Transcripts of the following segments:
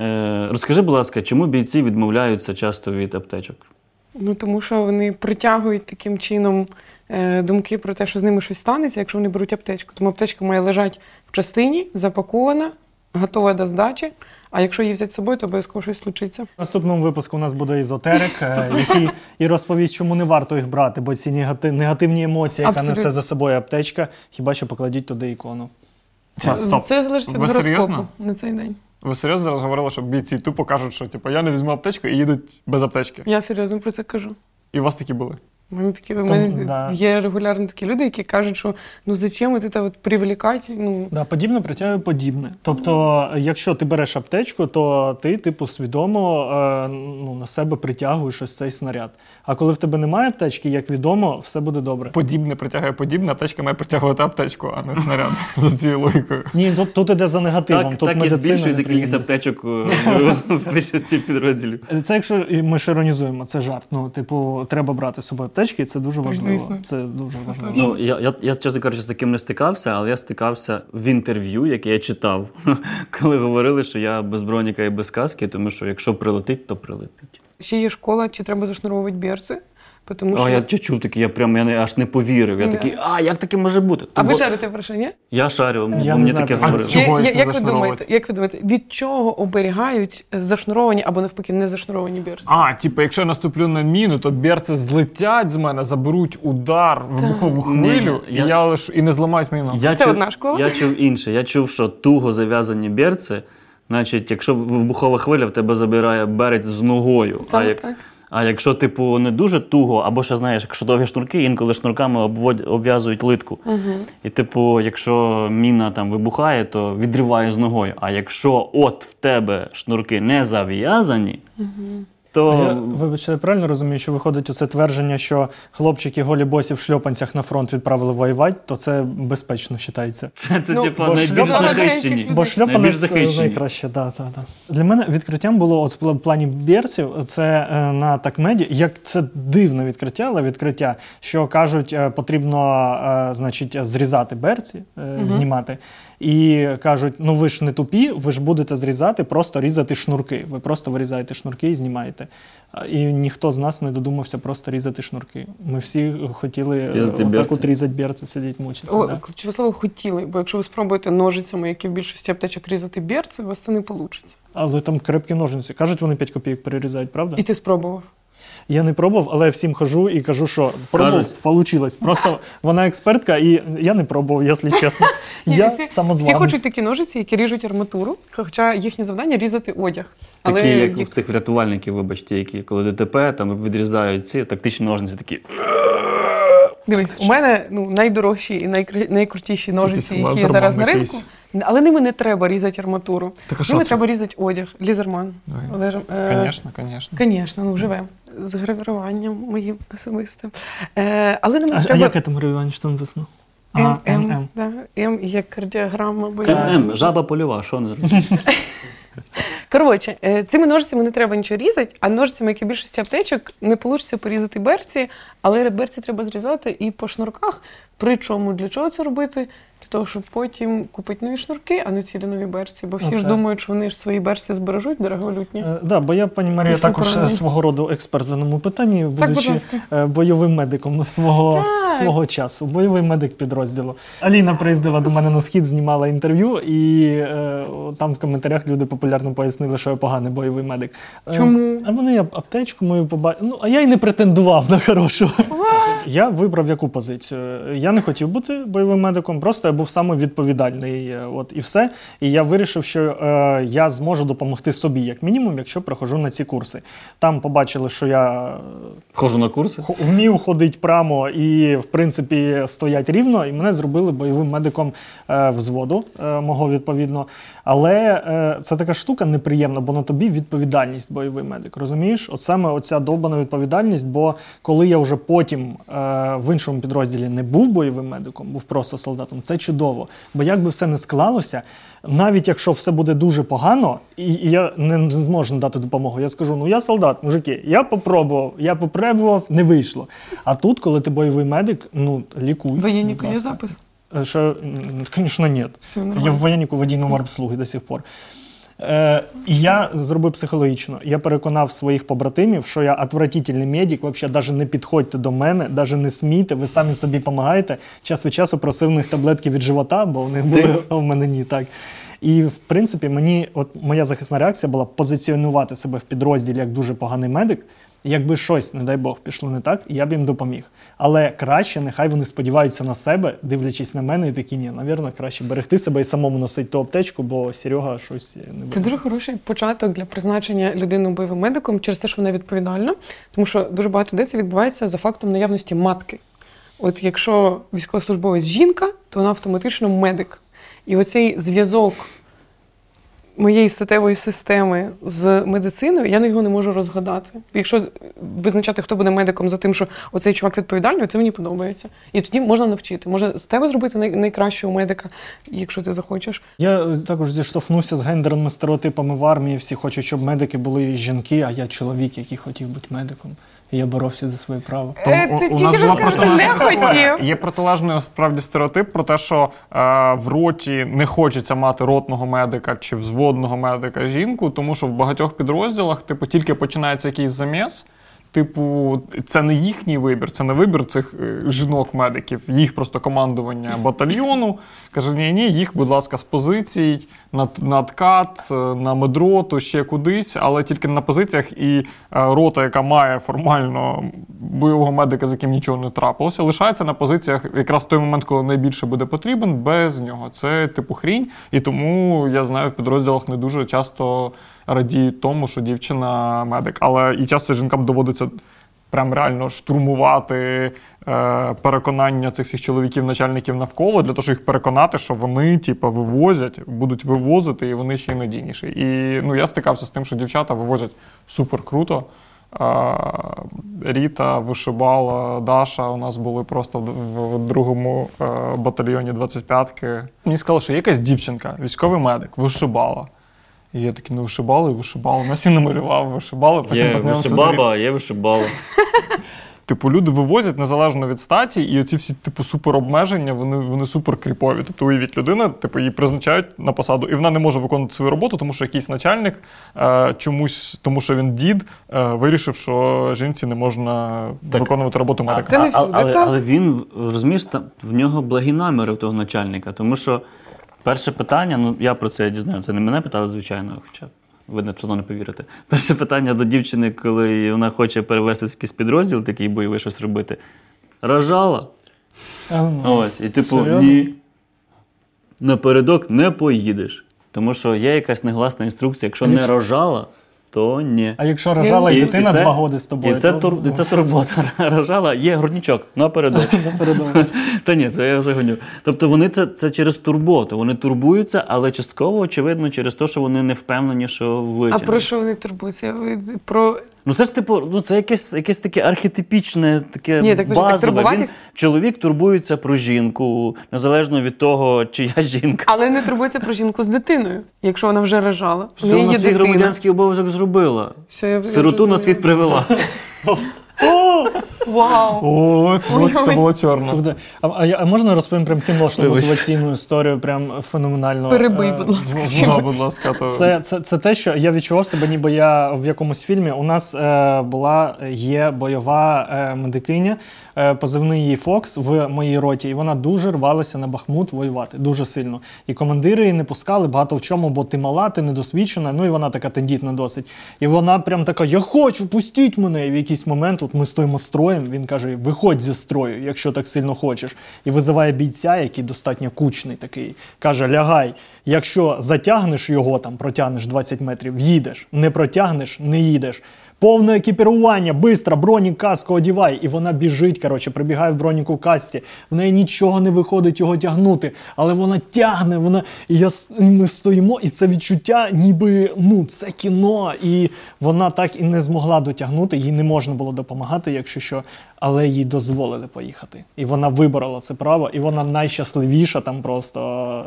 Е, розкажи, будь ласка, чому бійці відмовляються часто від аптечок? Ну тому що вони притягують таким чином е, думки про те, що з ними щось станеться, якщо вони беруть аптечку. Тому аптечка має лежати в частині, запакована, готова до здачі. А якщо її взяти з собою, то обов'язково щось случиться. В наступному випуску у нас буде ізотерик, е, який і розповість, чому не варто їх брати, бо ці негативні емоції, яка Абсолютно. несе за собою аптечка, хіба що покладіть туди ікону. Час, стоп. Це залежить від Ви гороскопу серйозно? на цей день. Ви серйозно зараз говорили, що бійці тупо кажуть, що типу, я не візьму аптечку і їдуть без аптечки. Я серйозно про це кажу. І у вас такі були. У мене такі у мене да. є регулярно такі люди, які кажуть, що ну зачем от це от привлікати? Ну Да, подібне притягує подібне. Тобто, якщо ти береш аптечку, то ти, типу, свідомо е, ну, на себе притягуєш ось цей снаряд. А коли в тебе немає аптечки, як відомо, все буде добре. Подібне притягує подібне, аптечка має притягувати аптечку, а не снаряд за цією логікою. Ні, тут, тут іде за негативом. Так, тут так і збільшується кількість аптечок в більшості підрозділів. Це якщо ми ж іронізуємо, це жарт. Ну, типу, треба брати з собою аптечки, і це дуже важливо. Це дуже важливо. Ну, я, я, я, чесно кажучи, з таким не стикався, але я стикався в інтерв'ю, яке я читав, коли говорили, що я без броніка і без каски, тому що якщо прилетить, то прилетить. ще є школа, чи треба зашнуровувати берці, тому що А я я чув таке, я прям я не, аж не повірив. Я Да. такий, а як таке може бути? а ви Бо- жарите про що, ні? Я шарю, бо Я мені таке говорили. Я- я- як ви думаєте, як ви думаєте, від чого оберігають зашнуровані або навпаки не зашнуровані берці? А, типу, якщо я наступлю на міну, то берці злетять з мене, заберуть удар, вибухову Ні, хвилю, я- і я лиш і не зламають міну. Я Це чув, одна школа? Я чув інше. Я чув, що туго зав'язані берці, значить, якщо вибухова хвиля, в тебе забирає берець з ногою. Саме а, як, так. А якщо, типу, не дуже туго, або ще знаєш, якщо довгі шнурки, інколи шнурками обв'язують литку. Угу. І, типу, якщо міна там вибухає, то відриває з ногою. А якщо от в тебе шнурки не зав'язані, то я, вибачте, я правильно розумію, що виходить оце твердження, що хлопчики голі босі в шльопанцях на фронт відправили воювати, то це безпечно вважається. це, це Ну, типу, бо найбільш захищені. Бо шльопани Найбільш захищені. найкраще, да, да, да. Для мене відкриттям було от в плані берців, це е, на такмеді, як це дивне відкриття, але відкриття, що кажуть, е, потрібно е, значить, зрізати берці, е, знімати. І кажуть, ну ви ж не тупі, ви ж будете зрізати, просто різати шнурки. Ви просто вирізаєте шнурки і знімаєте. І ніхто з нас не додумався просто різати шнурки. Ми всі хотіли Різати отак берці. от різати берці, сидіть, мучитися. О, да. ключове слово хотіли, бо якщо ви спробуєте ножицями, які в більшості аптечок різати берці, у вас це не вийде. Але там крепкі ножниці. Кажуть, вони 5 копійок перерізають, правда? І ти спробував. Я не пробував, але всім хожу і кажу, що пробував, Кажуть. получилось. Просто вона експертка, і я не пробував, якщо чесно. Я всі, всі хочуть такі ножиці, які ріжуть арматуру, хоча їхнє завдання різати одяг. Але Такі, як їх- в цих рятувальників, вибачте, які коли ДТП там відрізають ці тактичні ножниці такі. Дивись, у мене ну, найдорожчі і найкр... найкрутіші ножиці, які є зараз на ринку. якийсь. Але ними не треба різати арматуру. Так а Ними це? треба різати одяг. Лізерман. Е, Звісно, звісно. Звісно, ну живе. З гравіруванням моїм особистим. Е, але ними А, а треба як це Марівань, що написано? М, М, да, М як кардіограма. ММ, жаба польова, що не Коротше, е, цими ножицями не треба нічого різати, а ножицями, як і більшості аптечок, не вийде порізати берці, але берці треба зрізати і по шнурках. Причому для чого це робити? Для того, щоб потім купити нові шнурки, а не цілі нові берці. Бо всі ж думають, що вони ж свої берці збережуть дороговалютні. Е, Да, бо я, пані Марія, Після також е, свого роду експерт в даному питанні, Так, будь будучи ласка. е, бойовим медиком свого, Так. свого часу, бойовий медик підрозділу. Аліна приїздила до мене на схід, знімала інтерв'ю, і е, там в коментарях люди популярно пояснили, що я поганий бойовий медик. Е, Чому? А вони ап- аптечку мою побачили. Ну, а я й не претендував на хорошу. Я вибрав яку позицію. Я не хотів бути бойовим медиком, просто я був саме відповідальний. е, От і все. І я вирішив, що е, я зможу допомогти собі, як мінімум, якщо прохожу на ці курси. Там побачили, що я е, Хожу на курси. вмів ходити прямо і, в принципі, стоять рівно, і мене зробили бойовим медиком е, взводу е, мого відповідно. Але е, це така штука неприємна, бо на тобі відповідальність бойовий медик. Розумієш? От саме оця довбана відповідальність. Бо коли я вже потім е, в іншому підрозділі не був бойовим медиком, був просто солдатом, це чудово. Бо як би все не склалося, навіть якщо все буде дуже погано, і, і я не, зможу надати допомогу, я скажу: ну я солдат, мужики, я попробував, я попробував, не вийшло. А тут, коли ти бойовий медик, ну лікуй. ласка. запис? Що, м, звісно, ні. Я воєнніку водійному обслуги до сих пор. Е, і я зробив психологічно. Я переконав своїх побратимів, що я отвратительний медик, взагалі навіть не підходьте до мене, навіть не смійте, ви самі собі допомагаєте. Час від часу просив у них таблетки від живота, бо вони були а в мене ні так. І в принципі, мені, от моя захисна реакція була позиціонувати себе в підрозділі як дуже поганий медик. Якби щось, не дай Бог, пішло не так, я б їм допоміг. Але краще, нехай вони сподіваються на себе, дивлячись на мене, і такі ні, навірно, краще берегти себе і самому носити ту аптечку, бо Серега щось не буде. Це дуже хороший початок для призначення людини бойовим медиком через те, що вона відповідальна, тому що дуже багато де це відбувається за фактом наявності матки. От якщо військовослужбовець жінка, то вона автоматично медик. І оцей зв'язок моєї статевої системи з медициною, я його не можу розгадати. Якщо визначати, хто буде медиком за тим, що оцей чувак відповідальний, це мені подобається. І тоді можна навчити. Можна з тебе зробити най- найкращого медика, якщо ти захочеш. Я е, також зіштовхнувся з гендерними стереотипами в армії. Всі хочуть, щоб медики були жінки, а я чоловік, який хотів бути медиком. І я боровся за своє право. Е, То ти у- тільки нас що була сказав, протилежна не хотів. Є протилежний насправді стереотип про те, що е, в роті не хочеться мати ротного медика чи взводного медика жінку, тому що в багатьох підрозділах, типу, тільки починається якийсь заміс. Типу, це не їхній вибір, це не вибір цих е, жінок-медиків, їх просто командування батальйону. Каже, ні, ні, їх, будь ласка, з позицій, на, на откат, е, на медроту, ще кудись, але тільки на позиціях. І е, рота, яка має формально бойового медика, з яким нічого не трапилося, лишається на позиціях якраз в той момент, коли найбільше буде потрібен, без нього. Це типу хрінь. І тому я знаю, в підрозділах не дуже часто радіють тому, що дівчина медик. Але і часто жінкам доводиться прям реально штурмувати е, переконання цих всіх чоловіків, начальників навколо, для того, щоб їх переконати, що вони, типу, вивозять, будуть вивозити, і вони ще й надійніші. І ну, я стикався з тим, що дівчата вивозять супер круто. Е, Ріта, Вишибала, Даша у нас були просто в, в другому е, батальйоні 25-ки. Мені сказали, що є якась дівчинка, військовий медик, вишибала. І я такий, ну вишибали, вишибали. Нас і намалював, вишибали, потім Є познайомився вишибаба, а є вишибала. Типу, люди вивозять незалежно від статі, і оці всі типу суперобмеження, вони, вони супер кріпові. Тобто, уявіть, людина, типу, її призначають на посаду, і вона не може виконувати свою роботу, тому що якийсь начальник е, чомусь, тому що він дід, е, вирішив, що жінці не можна Так, виконувати роботу медика. Це не всюди, але, так. але він, розумієш, там, в нього благі наміри в того начальника. Тому що перше питання, ну я про це дізнаю, це не мене питали, звичайно, хоча ви не не повірите. Перше питання до дівчини, коли вона хоче перевести якийсь підрозділ, такий бойовий щось робити. Рожала? Е, Ось. І типу, Серйозно? ні. Напередок не поїдеш. Тому що є якась негласна інструкція, якщо не рожала, то ні. А якщо рожала і, дитина це- два роки з тобою, І це, то, тур, і це турбота. Рожала, є грудничок, напередок. напередодні. Та ні, це я вже гоню. Тобто вони це, це через турботу. Вони турбуються, але частково, очевидно, через те, що вони не впевнені, що А про що вони турбуються? Про Ну це ж типу, ну це якесь, якесь таке архетипічне, таке Ні, так базове. так. Він, чоловік турбується про жінку, незалежно від того, чия жінка. але не турбується про жінку з дитиною, якщо вона вже рожала. Що вона свій громадянський обов'язок зробила. Все, я- я Сироту на світ привела. Вау! О, це, було- це було чорно. А, а, я- а можна розповім прям кіношну Вибач. мотиваційну історію, прям феноменально. Перебий, Е, будь ласка, Ну, да, будь ласка, то... Це, це, це те, що я відчував себе, ніби я в якомусь фільмі. У нас е, була є бойова е, медикиня, е, позивний її Фокс в моїй роті, і вона дуже рвалася на Бахмут воювати, дуже сильно. І командири її не пускали багато в чому, бо ти мала, ти недосвідчена. Ну і вона така тендітна досить. І вона прям така: Я хочу, пустіть мене. І в якийсь момент, от ми стоїмо строєм. Він каже: Виходь зі строю, якщо так сильно хочеш. І визиває бійця, який достатньо кучний такий. Каже: Лягай. Якщо затягнеш його там, протягнеш 20 метрів, їдеш. Не протягнеш, не їдеш. Повне екіпірування, бистро, бронік, каску одівай. І вона біжить, коротше, прибігає в броніку касці. В неї нічого не виходить його тягнути, але вона тягне, вона. І, я, і ми стоїмо, і це відчуття, ніби ну, це кіно. І вона так і не змогла дотягнути, їй не можна було допомагати, якщо що, але їй дозволили поїхати. І вона виборола це право, і вона найщасливіша там просто.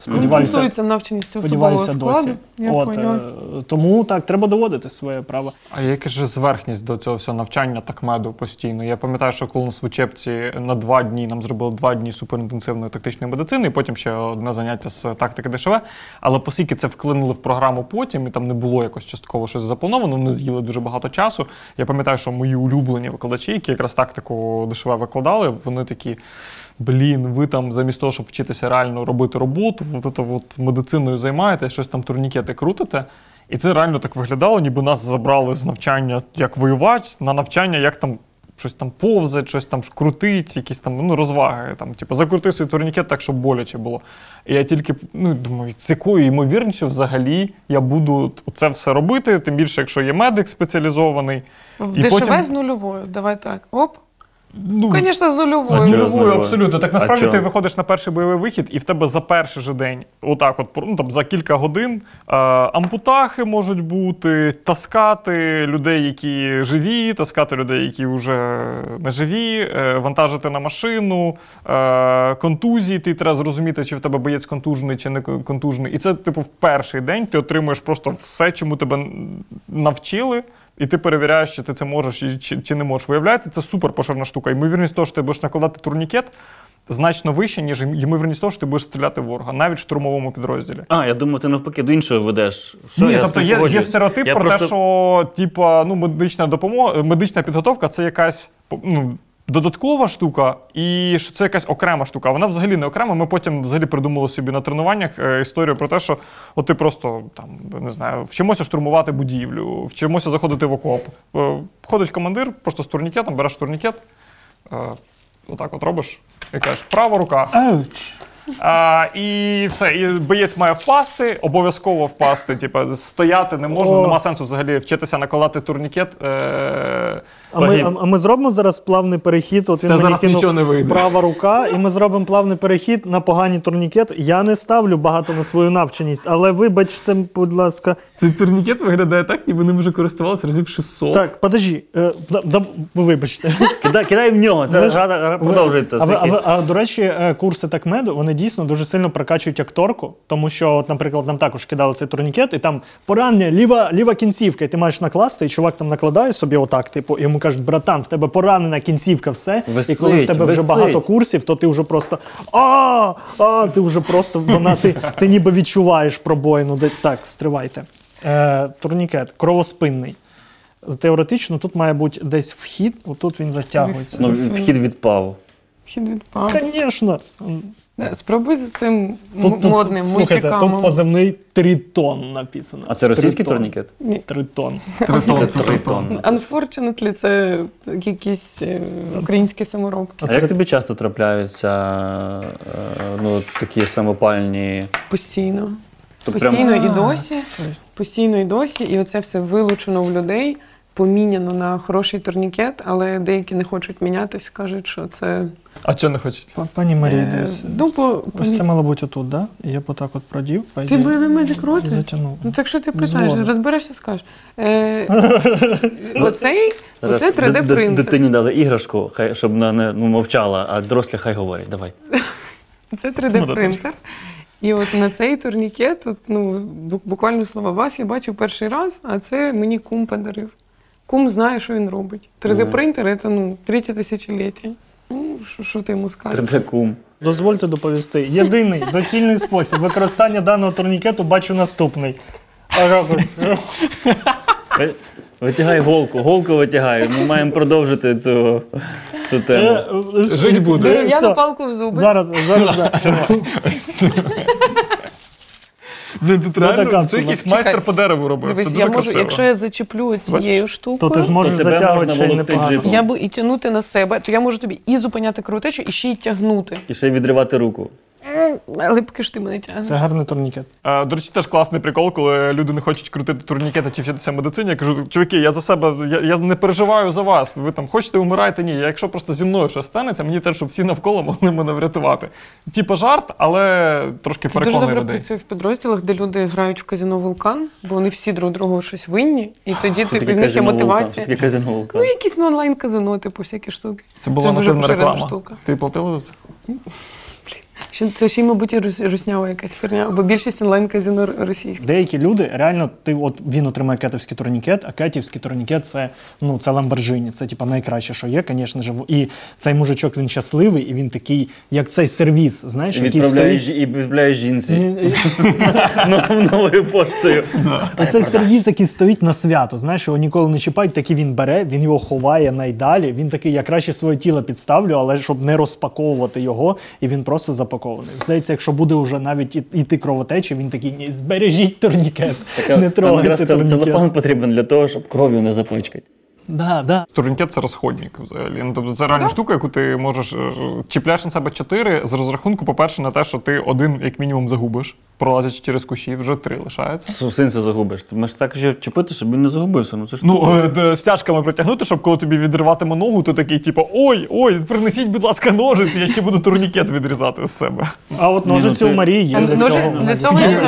Сподіваюся, навченість особового сподіваюся складу. досі. Я От, поняла. е, тому так, треба доводити своє право. А яка ж зверхність до цього всього навчання так меду постійно? Я пам'ятаю, що коли у нас в учебці на два дні нам зробили два дні суперінтенсивної тактичної медицини, і потім ще одне заняття з тактики ДШВ. Але оскільки це вклинили в програму потім, і там не було якось частково щось заплановано, вони з'їли дуже багато часу. Я пам'ятаю, що мої улюблені викладачі, які якраз тактику ДШВ викладали, вони такі. Блін, ви там замість того, щоб вчитися реально робити роботу, от, це от медициною займаєтесь, щось там турнікети крутите. І це реально так виглядало, ніби нас забрали з навчання як воювати на навчання, як там щось там повзать, щось там крутить, якісь там ну, розваги. Там, типу, закрути свій турнікет так, щоб боляче було. І я тільки ну, думаю, з якою ймовірністю взагалі я буду це все робити, тим більше, якщо є медик спеціалізований. В і ДШВ потім- з нульовою. Давай так. Оп. Ну, Звісно, з нульовою. чого? Нульовою, нульовою? абсолютно. Так насправді ти виходиш на перший бойовий вихід, і в тебе за перший же день, отак, от ну там за кілька годин, е, ампутахи можуть бути, таскати людей, які живі, таскати людей, які вже не живі, е, вантажити на машину, е, контузії. Ти треба зрозуміти, чи в тебе боєць контужений, чи не контужений. І це, типу, в перший день ти отримуєш просто все, чому тебе навчили. І ти перевіряєш, чи ти це можеш і чи, чи не можеш. Виявляється, це супер поширена штука. Ймовірність того, що ти будеш накладати турнікет, значно вища, ніж ймовірність того, що ти будеш стріляти в ворога, навіть в штурмовому підрозділі. А, я думаю, ти навпаки до іншого ведеш. Все, Ні, я тобто є, є стереотип Я про просто... те, що типа, ну, медична допомога, медична підготовка це якась ну, додаткова штука, і що це якась окрема штука. Вона взагалі не окрема. Ми потім взагалі придумали собі на тренуваннях е, історію про те, що от ти просто там не знаю, вчимося штурмувати будівлю, вчимося заходити в окоп. Е, Ходить командир, просто з турнікетом, береш турнікет, е, отак от робиш, і кажеш, права рука. Ауч. А, і все, і боєць має впасти, обов'язково впасти. Типу, стояти не можна, О. нема сенсу взагалі вчитися накладати турнікет. Е- А ми, а, а ми зробимо зараз плавний перехід. От він Та мені зараз кинув нічого не вийде. права рука, і ми зробимо плавний перехід на погані турнікет. Я не ставлю багато на свою навченість, але вибачте, будь ласка. Цей турнікет виглядає так, ніби ним вже користувалися разів 600. Так, подожди, е, да, да, вибачте. Кидай, кидай в нього, це Ви ж- гра, гра продовжується. А, ви, а, ви, а до речі, е, курси такмеду вони дійсно дуже сильно прокачують акторку, тому що, от, наприклад, нам також кидали цей турнікет, і там поранення, ліва, ліва кінцівка, і ти маєш накласти, і чувак там накладає собі отак, типу, і йому кажуть, братан, в тебе поранена кінцівка, все. і коли в тебе вже багато курсів, то ти вже просто а, а ти вже просто вона, ти, ти ніби відчуваєш пробоїну. Де- Так, стривайте. Е, турнікет, кровоспинний. Теоретично тут має бути десь вхід, отут він затягується. Ну, вхід відпав. Хід відпав. Звісно. Да, Спробуй за цим Тут, тут, модним слухайте, тут мультикамом. позивний тритон написано. А це російський Тритон. турнікет? Ні. Тритон. Тритон, Це тритон. Unfortunately, це якісь е, українські саморобки. А як тобі часто трапляються е, ну, такі самопальні? Постійно. Постійно і досі. Постійно і досі. І оце все вилучено в людей, поміняно на хороший турнікет, але деякі не хочуть мінятись, кажуть, що це. А чого не хочете? П- Пані Марія, е, дивіться. ну, бо, Ось це мало бути отут, да? І я б отак от продів. по Ти бойовий медик роти? Затягнув. Ну так що ти питаєш, розберешся, скажеш. Е, оцей, Зараз оце д- д- 3D принтер. Дитині дали іграшку, хай, щоб вона не ну, мовчала, а дорослі хай говорять. Давай. Це 3D принтер. І от на цей турнікет, от, ну, бу- буквально слова вас я бачив перший раз, а це мені кум подарив. Кум знає, що він робить. 3D принтер це ну, третє тисячоліття. Ну, що, що ти йому скажеш? 3D кум. Дозвольте доповісти. Єдиний доцільний спосіб використання даного турнікету бачу наступний. Витягай голку, голку витягай. Ми маємо продовжити цю, цю е, тему. е, Жить буде. Дерев'яну палку в зуби. Зараз, зараз, Блін, тут Ну, реально це якийсь майстер по дереву робив. Дивись, це я дуже можу, красиво. якщо я зачеплю цією штукою, То ти зможеш То затягувати ще й непогано. я би і тягнути на себе, то я можу тобі і зупиняти крутечу, і ще й тягнути. І ще й відривати руку. М, Але поки ж ти мене тягнеш. Це гарний турнікет. Е, До речі, теж класний прикол, коли люди не хочуть крутити турнікети чи вчитися медицині. Я кажу, чуваки, я за себе я, я не переживаю за вас. Ви там хочете умирайте, ні. Я, якщо просто зі мною щось станеться, мені теж, щоб всі навколо могли мене врятувати. Типа жарт, але трошки Це дуже добре людей. працює в підрозділах, де люди грають в казино вулкан, бо вони всі друг другу щось винні, і тоді Що типу, в них є казино вулкан? Що мотивація. таке казино вулкан? Ну, якісь ну, онлайн-казино, типу, всякі штуки. Це була дуже реклама. штука. Ти платила за це? Це ще й, мабуть, і руснява якась херня, бо більшість онлайн-казино р- російські. Деякі люди реально, ти от він отримає кетовський турнікет, а кетівський турнікет це ну це Ламборджині. Це типа найкраще, що є, звісно ж. І цей мужичок він щасливий, і він такий, як цей сервіс, знаєш, який Відправляє стоїть. і відправляє жінці новою поштою. А цей сервіс, який стоїть на свято, знаєш, його ніколи не чіпають, такий він бере, він його ховає найдалі. Він такий, я краще своє тіло підставлю, але щоб не розпаковувати його, і він просто запакований. Здається, якщо буде вже навіть іти кровотечі, він такий, ні, збережіть турнікет. Так, не якраз трогайте цел- турнікет. Телефон потрібен для того, щоб кров'ю не запачкати. Да, да. Турнікет це розходник взагалі. Ну, тобто це реальна штука, яку ти можеш е, чіпляєш на себе чотири з розрахунку, по-перше, на те, що ти один як мінімум загубиш, пролазячи через кущі, вже три лишається. Сусинця загубиш. Ти маєш так ще чіпити, щоб він не загубився. Ну це ж Ну, е, стяжками притягнути, щоб коли тобі відриватиме ногу, ти такий, типу, ой, ой, принесіть, будь ласка, ножиці, я ще буду турнікет відрізати з себе. А от ну ножиці ти- у Марії є для цього.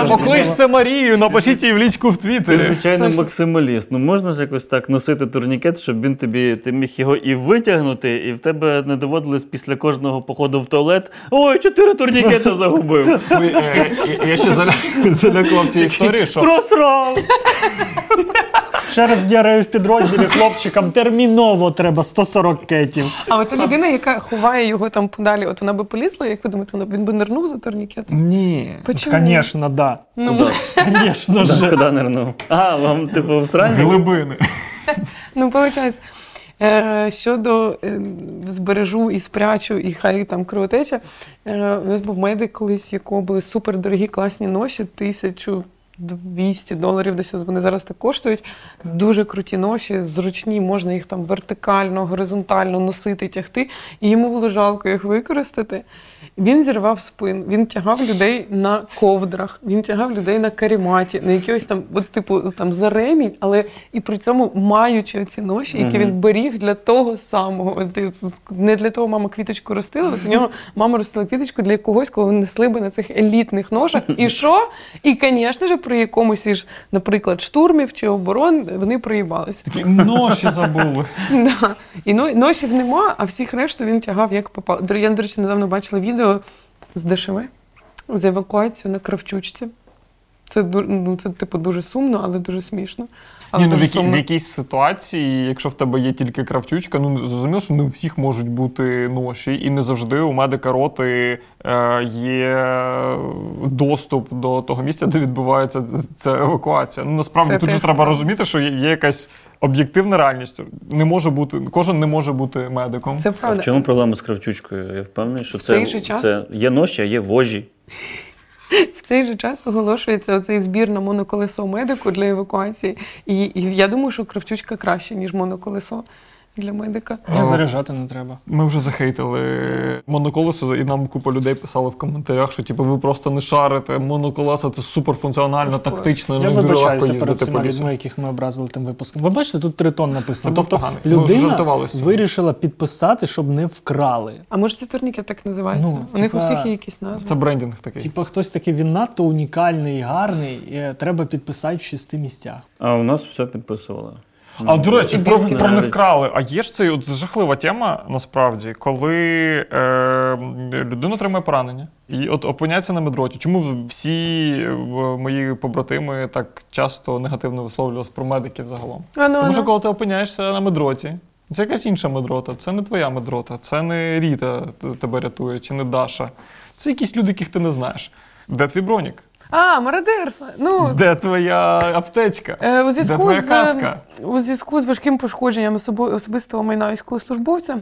Покличте Марію, напишіть їй в лічку в Ти, звичайно, максималіст. Ну можна ж якось так носити турнікет, щоб він тобі ти міг його і витягнути, і в тебе не доводилось після кожного походу в туалет. Ой, чотири турнікети загубив. Е, Я ще заля- залякував цієї історії, що Просрав! Ще раз діарею в підрозділі хлопчикам терміново треба 140 кетів. А от та людина, яка ховає його там подалі, от вона би полізла, як ви думаєте, вона- він би нирнув за турнікет? ні. Звісно, да. Ну, Звісно ж. Куди нирнув? А, вам, типу, в? Глибини. Ну, виходить, щодо збережу і спрячу, і хай там кровотеча. Е, у нас був медик колись, якого були супердорогі класні ноші, 1200 доларів десь вони зараз так коштують. Дуже круті ноші, зручні, можна їх там вертикально, горизонтально носити, тягти. І йому було жалко їх використати. Він зірвав спин, він тягав людей на ковдрах, він тягав людей на каріматі, на якихось там, от, типу, там за ремінь, але і при цьому маючи ці ноші, які він беріг для того самого. Не для того мама квіточку ростила, от у нього мама ростила квіточку для когось, кого несли би на цих елітних ношах. І що? І, звісно ж, при якомусь із, наприклад, штурмів чи оборон вони проїбалися. Такі ноші забули. Да. І но- ношів нема, а всіх решту він тягав як попав. Я, до речі, недавно бачила відео з ДШВ з евакуацією на Кравчучці. Це, ну, це типу, дуже сумно, але дуже смішно. Але Ні, ну в, дуже в сумно. якійсь ситуації, якщо в тебе є тільки кравчучка, ну зрозуміло, що не у всіх можуть бути ноші, і не завжди у медика роти е, є доступ до того місця, де відбувається ця евакуація. Ну насправді Це тут же треба розуміти, що є, є якась об'єктивна реальність. Не може бути, кожен не може бути медиком. Це А в чому проблема з кравчучкою? Я впевнений, що це, цей же час? це є ноші, а є вожі. В цей же час оголошується оцей збір на моноколесо медику для евакуації. І я думаю, що кравчучка краще, ніж моноколесо для медика. І заряджати не треба. Ми вже захейтили моноколесо, і нам купа людей писали в коментарях, що типу, ви просто не шарите. Моноколеса це суперфункціонально, тактично, Я ну, вибачаюся перед цими людьми, яких ми образили тим випуском. Ви бачите, тут три тонн написано. Це тобто поганий. Людина вирішила підписати, щоб не вкрали. А може це турнікет так називається? Ну, У них у всіх є якісь назви. Це брендінг такий. Типа хтось такий, він надто унікальний гарний, і треба підписати в шести місцях. А у нас все підписували. А до речі, про, про не вкрали. А є ж це от жахлива тема насправді, коли е, людина отримує поранення і от опиняється на медроті. Чому всі е, мої побратими так часто негативно висловлювалися про медиків загалом? А, ну, Тому ну. що коли ти опиняєшся на медроті, це якась інша медрота, це не твоя медрота, це не Ріта тебе рятує, чи не Даша. Це якісь люди, яких ти не знаєш. Де твій бронік? А, мародерство. Ну, Де твоя аптечка? Е, У Де зв'язку, твоя з, каска? у зв'язку з важким пошкодженням особо- особистого майна військовослужбовця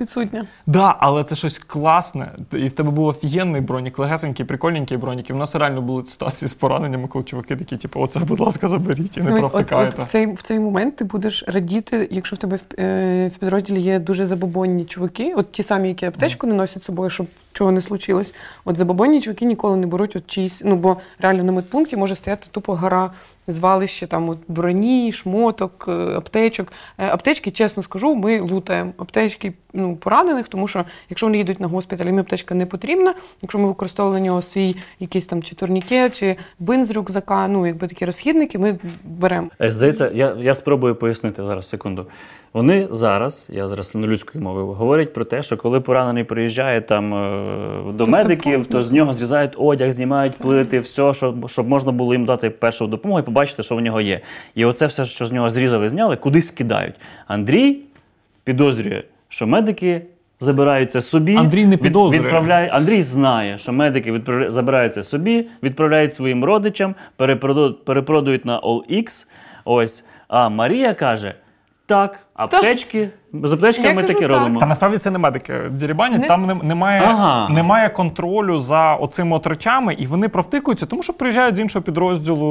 відсутня. Да, але це щось класне. І в тебе був офігенний бронік, легесенький, прикольненький бронік. І в нас реально були ситуації з пораненнями, коли чуваки такі, типу, оце, будь ласка, заберіть і не Ну, от, от, провтикаєте. в, цей, в цей момент ти будеш радіти, якщо в тебе в, е, в підрозділі є дуже забобонні чуваки, от ті самі, які аптечку не носять з собою, щоб чого не случилось. От забобонні чуваки ніколи не беруть от чиїсь, ну бо реально на медпункті може стояти тупо гора звалище там от броні, шмоток, е, аптечок. Е, Аптечки, чесно скажу, ми лутаємо. Аптечки ну, поранених, тому що якщо вони їдуть на госпіталь, їм аптечка не потрібна. Якщо ми використовували нього свій якийсь там чи турнікет, чи бин з рюкзака, ну якби такі розхідники, ми беремо. Е, Здається, я, я спробую пояснити зараз секунду. Вони зараз, я зараз на людською мовою, говорять про те, що коли поранений приїжджає там е, до То медиків, то з нього зрізають одяг, знімають плити, все, щоб, щоб можна було їм дати першу допомогу і побачити, що в нього є. І оце все, що з нього зрізали, зняли, кудись кидають. Андрій підозрює, що медики. Забираються собі, Андрій не підозрює. відправляє. Андрій знає, що медики відправля... забираються собі, відправляють своїм родичам, перепроду- перепродають на OLX. Ось. А Марія каже: так, аптечки, з аптечками ми кажу, так. робимо. Та насправді це не медики дірібанять, Не- там не- немає, Ага. немає контролю за оцими от речами, і вони провтикуються, тому що приїжджають з іншого підрозділу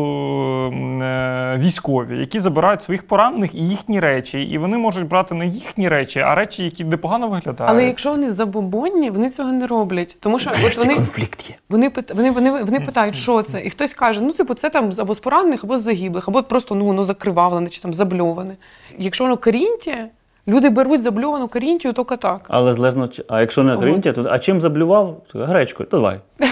е, військові, які забирають своїх поранених і їхні речі. І вони можуть брати не їхні речі, а речі, які непогано виглядають. Але якщо вони забобонні, вони цього не роблять. Тому що от вони, конфлікт є. вони, вони, вони, вони питають, що це, і хтось каже: ну, типу, це там або з поранених, або з загиблих, або просто ну, воно закривавлене чи там забльоване. Якщо воно карінтія, люди беруть забльовану карінтію, тільки так. Але залежно, а якщо не Корінтія, то а чим заблював? Гречкою, то давай.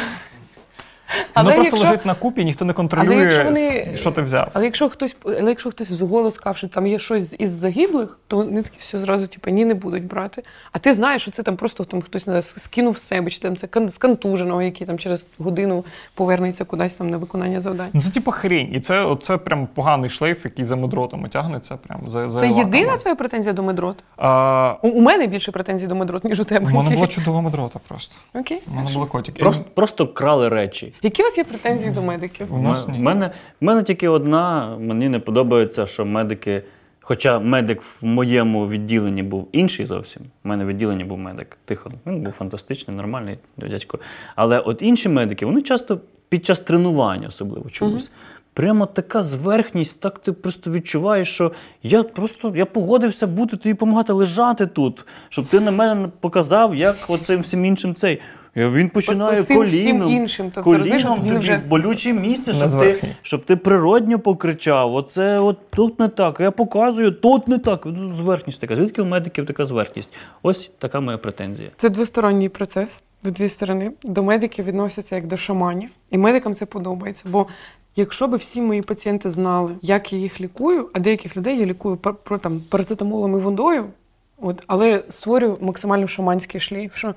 Воно просто якщо- лежить на купі, ніхто не контролює, Але вони- що ти взяв. Але якщо хтось, але якщо хтось зголос сказав, що там є щось із загиблих, то вони такі все зразу, типу, ні, не будуть брати. А ти знаєш, що це там просто там хтось не скинув себе, чи там це з контуженого, який там через годину повернеться кудись там на виконання завдань. Ну це типу хрень. І це, оце прям поганий шлейф, який за медротами тягнеться. Прям за, за Це лаками. єдина твоя претензія до медрот? А, У, у мене більше претензій до медрот, ніж у тебе. у мене була чудова медрота просто. Окей. У мене були котики. Просто, просто крали речі. Які у вас є претензії до медиків? У нас ні. мене, в мене тільки одна. Мені не подобається, що медики. Хоча медик в моєму відділенні був інший зовсім. У мене в відділенні був медик. Тихон. Він був фантастичний, нормальний дядько. Але от інші медики, вони часто під час тренування, особливо чомусь. Прямо така зверхність, так ти просто відчуваєш, що я просто я погодився бути тобі допомагати лежати тут, щоб ти на мене показав, як оцим всім іншим цей. Він починає всім коліном, іншим, тобто, коліном він тобі вже- в болюче місце, щоб ти, щоб ти природньо покричав. Оце от тут не так. Я показую, тут не так. Ну, Зверхність така. Звідки у медиків така зверхність? Ось така моя претензія. Це двосторонній процес в дві сторони. До медиків відносяться як до шаманів, і медикам це подобається. Бо якщо б всі мої пацієнти знали, як я їх лікую, а деяких людей я лікую пар- про там парацетамолом і водою, от, але створюю максимально шаманський шлейф. Що